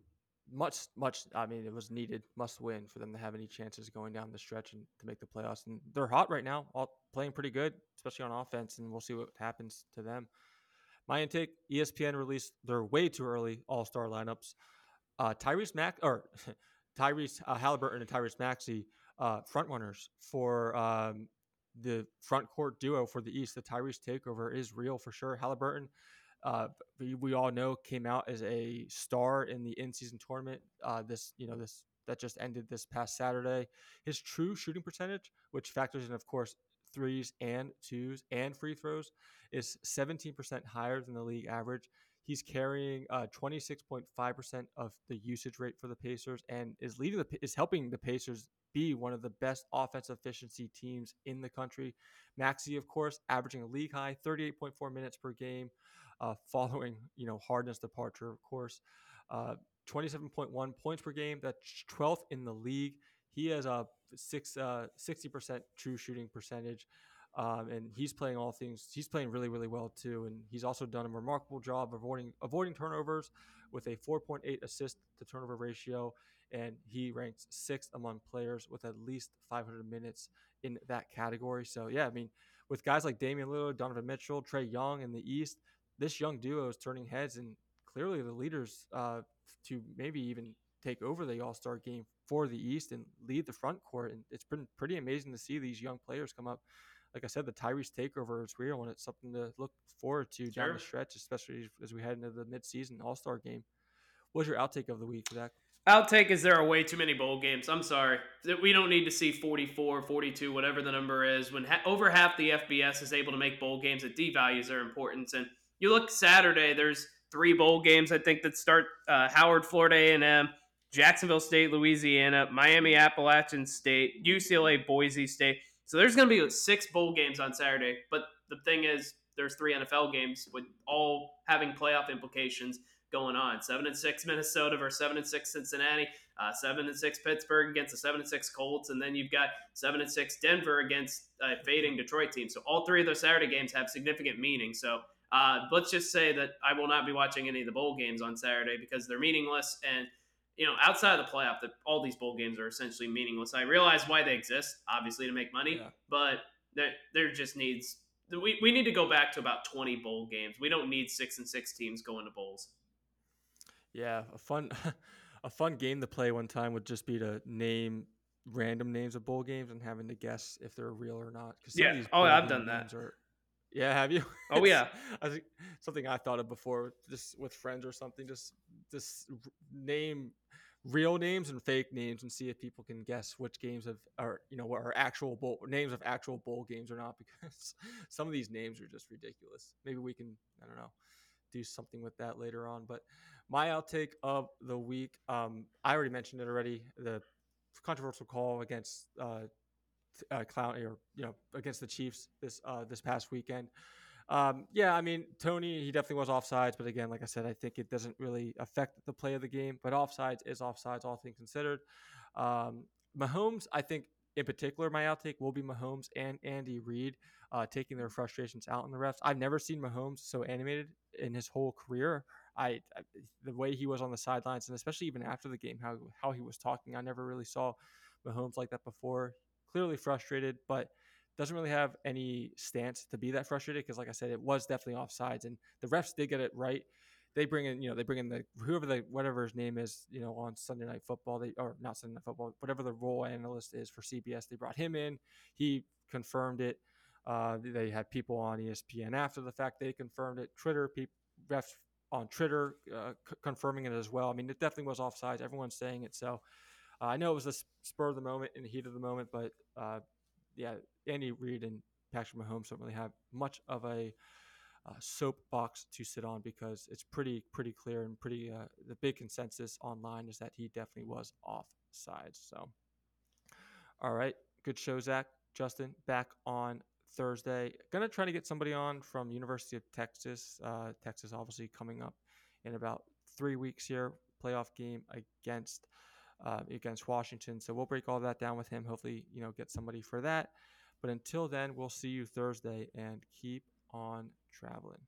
much, much. I mean, it was needed, must win for them to have any chances going down the stretch and to make the playoffs. And they're hot right now, all playing pretty good, especially on offense. And we'll see what happens to them. My intake: ESPN released their way too early All Star lineups. Uh, Tyrese Mack or Tyrese uh, Haliburton and Tyrese Maxey, uh, front runners for um, the front court duo for the East. The Tyrese takeover is real for sure. Haliburton uh, we, all know came out as a star in the in-season tournament. Uh, this you know this that just ended this past Saturday. His true shooting percentage, which factors in of course threes and twos and free throws, is 17% higher than the league average. He's carrying uh, 26.5% of the usage rate for the Pacers and is leading the is helping the Pacers be one of the best offensive efficiency teams in the country. Maxey, of course, averaging a league high 38.4 minutes per game, uh, following you know Harden's departure, of course. Uh, 27.1 points per game, that's 12th in the league. He has a six uh, 60% true shooting percentage. Um, and he's playing all things. He's playing really, really well too, and he's also done a remarkable job avoiding avoiding turnovers with a 4.8 assist to turnover ratio, and he ranks sixth among players with at least 500 minutes in that category. So yeah, I mean, with guys like Damian Lillard, Donovan Mitchell, Trae Young in the East, this young duo is turning heads and clearly the leaders uh, to maybe even take over the All Star game for the East and lead the front court. And it's been pretty amazing to see these young players come up. Like I said, the Tyrese takeover is real, and it's something to look forward to down the stretch, especially as we head into the midseason All Star game. What's your outtake of the week, Zach? Outtake is there are way too many bowl games. I'm sorry. That We don't need to see 44, 42, whatever the number is. When ha- over half the FBS is able to make bowl games, it devalues their importance. And you look Saturday, there's three bowl games I think that start uh, Howard, Florida A&M, Jacksonville State, Louisiana, Miami, Appalachian State, UCLA, Boise State. So there's going to be six bowl games on Saturday. But the thing is, there's three NFL games with all having playoff implications going on. Seven and six Minnesota versus seven and six Cincinnati. Uh, seven and six Pittsburgh against the seven and six Colts, and then you've got seven and six Denver against a fading Detroit team. So all three of those Saturday games have significant meaning. So Uh, let's just say that I will not be watching any of the bowl games on Saturday because they're meaningless. And you know, outside of the playoff, that all these bowl games are essentially meaningless. I realize why they exist, obviously to make money, yeah. but there there just needs we, we need to go back to about 20 bowl games. We don't need six and six teams going to bowls. Yeah, a fun a fun game to play one time would just be to name random names of bowl games and having to guess if they're real or not. Because Yeah. oh, I've done that. Are, yeah, have you? Oh yeah. I think something I thought of before, just with friends or something. Just just name real names and fake names and see if people can guess which games have are you know are actual bowl names of actual bowl games or not because some of these names are just ridiculous. Maybe we can I don't know do something with that later on. But my outtake of the week, um, I already mentioned it already. The controversial call against uh, uh, Clown or you know against the Chiefs this uh, this past weekend. Um, yeah, I mean Toney, he definitely was offsides, but again, like I said, I think it doesn't really affect the play of the game. But offsides is offsides, all things considered. Um, Mahomes, I think in particular, my outtake will be Mahomes and Andy Reid uh, taking their frustrations out on the refs. I've never seen Mahomes so animated in his whole career. I, I, the way he was on the sidelines and especially even after the game, how how he was talking, I never really saw Mahomes like that before. Clearly frustrated, but doesn't really have any stance to be that frustrated because, like I said, it was definitely offsides, and the refs did get it right. They bring in, you know, they bring in the whoever the whatever his name is, you know, on Sunday Night Football. They or not Sunday Night Football, whatever the role analyst is for CBS. They brought him in. He confirmed it. Uh, they had people on ESPN after the fact. They confirmed it. Twitter people, refs on Twitter uh, c- confirming it as well. I mean, it definitely was offsides. Everyone's saying it. So uh, I know it was a spur of the moment in the heat of the moment, but uh, yeah, Andy Reid and Patrick Mahomes don't really have much of a uh, soapbox to sit on because it's pretty pretty clear and pretty uh, the big consensus online is that he definitely was offside. So, all right, good show, Zach. Justin back on Thursday. Gonna try to get somebody on from University of Texas. Uh, Texas obviously coming up in about three weeks here. Playoff game against uh, against Washington. So we'll break all that down with him. Hopefully, you know, get somebody for that. But until then, we'll see you Thursday and keep on traveling.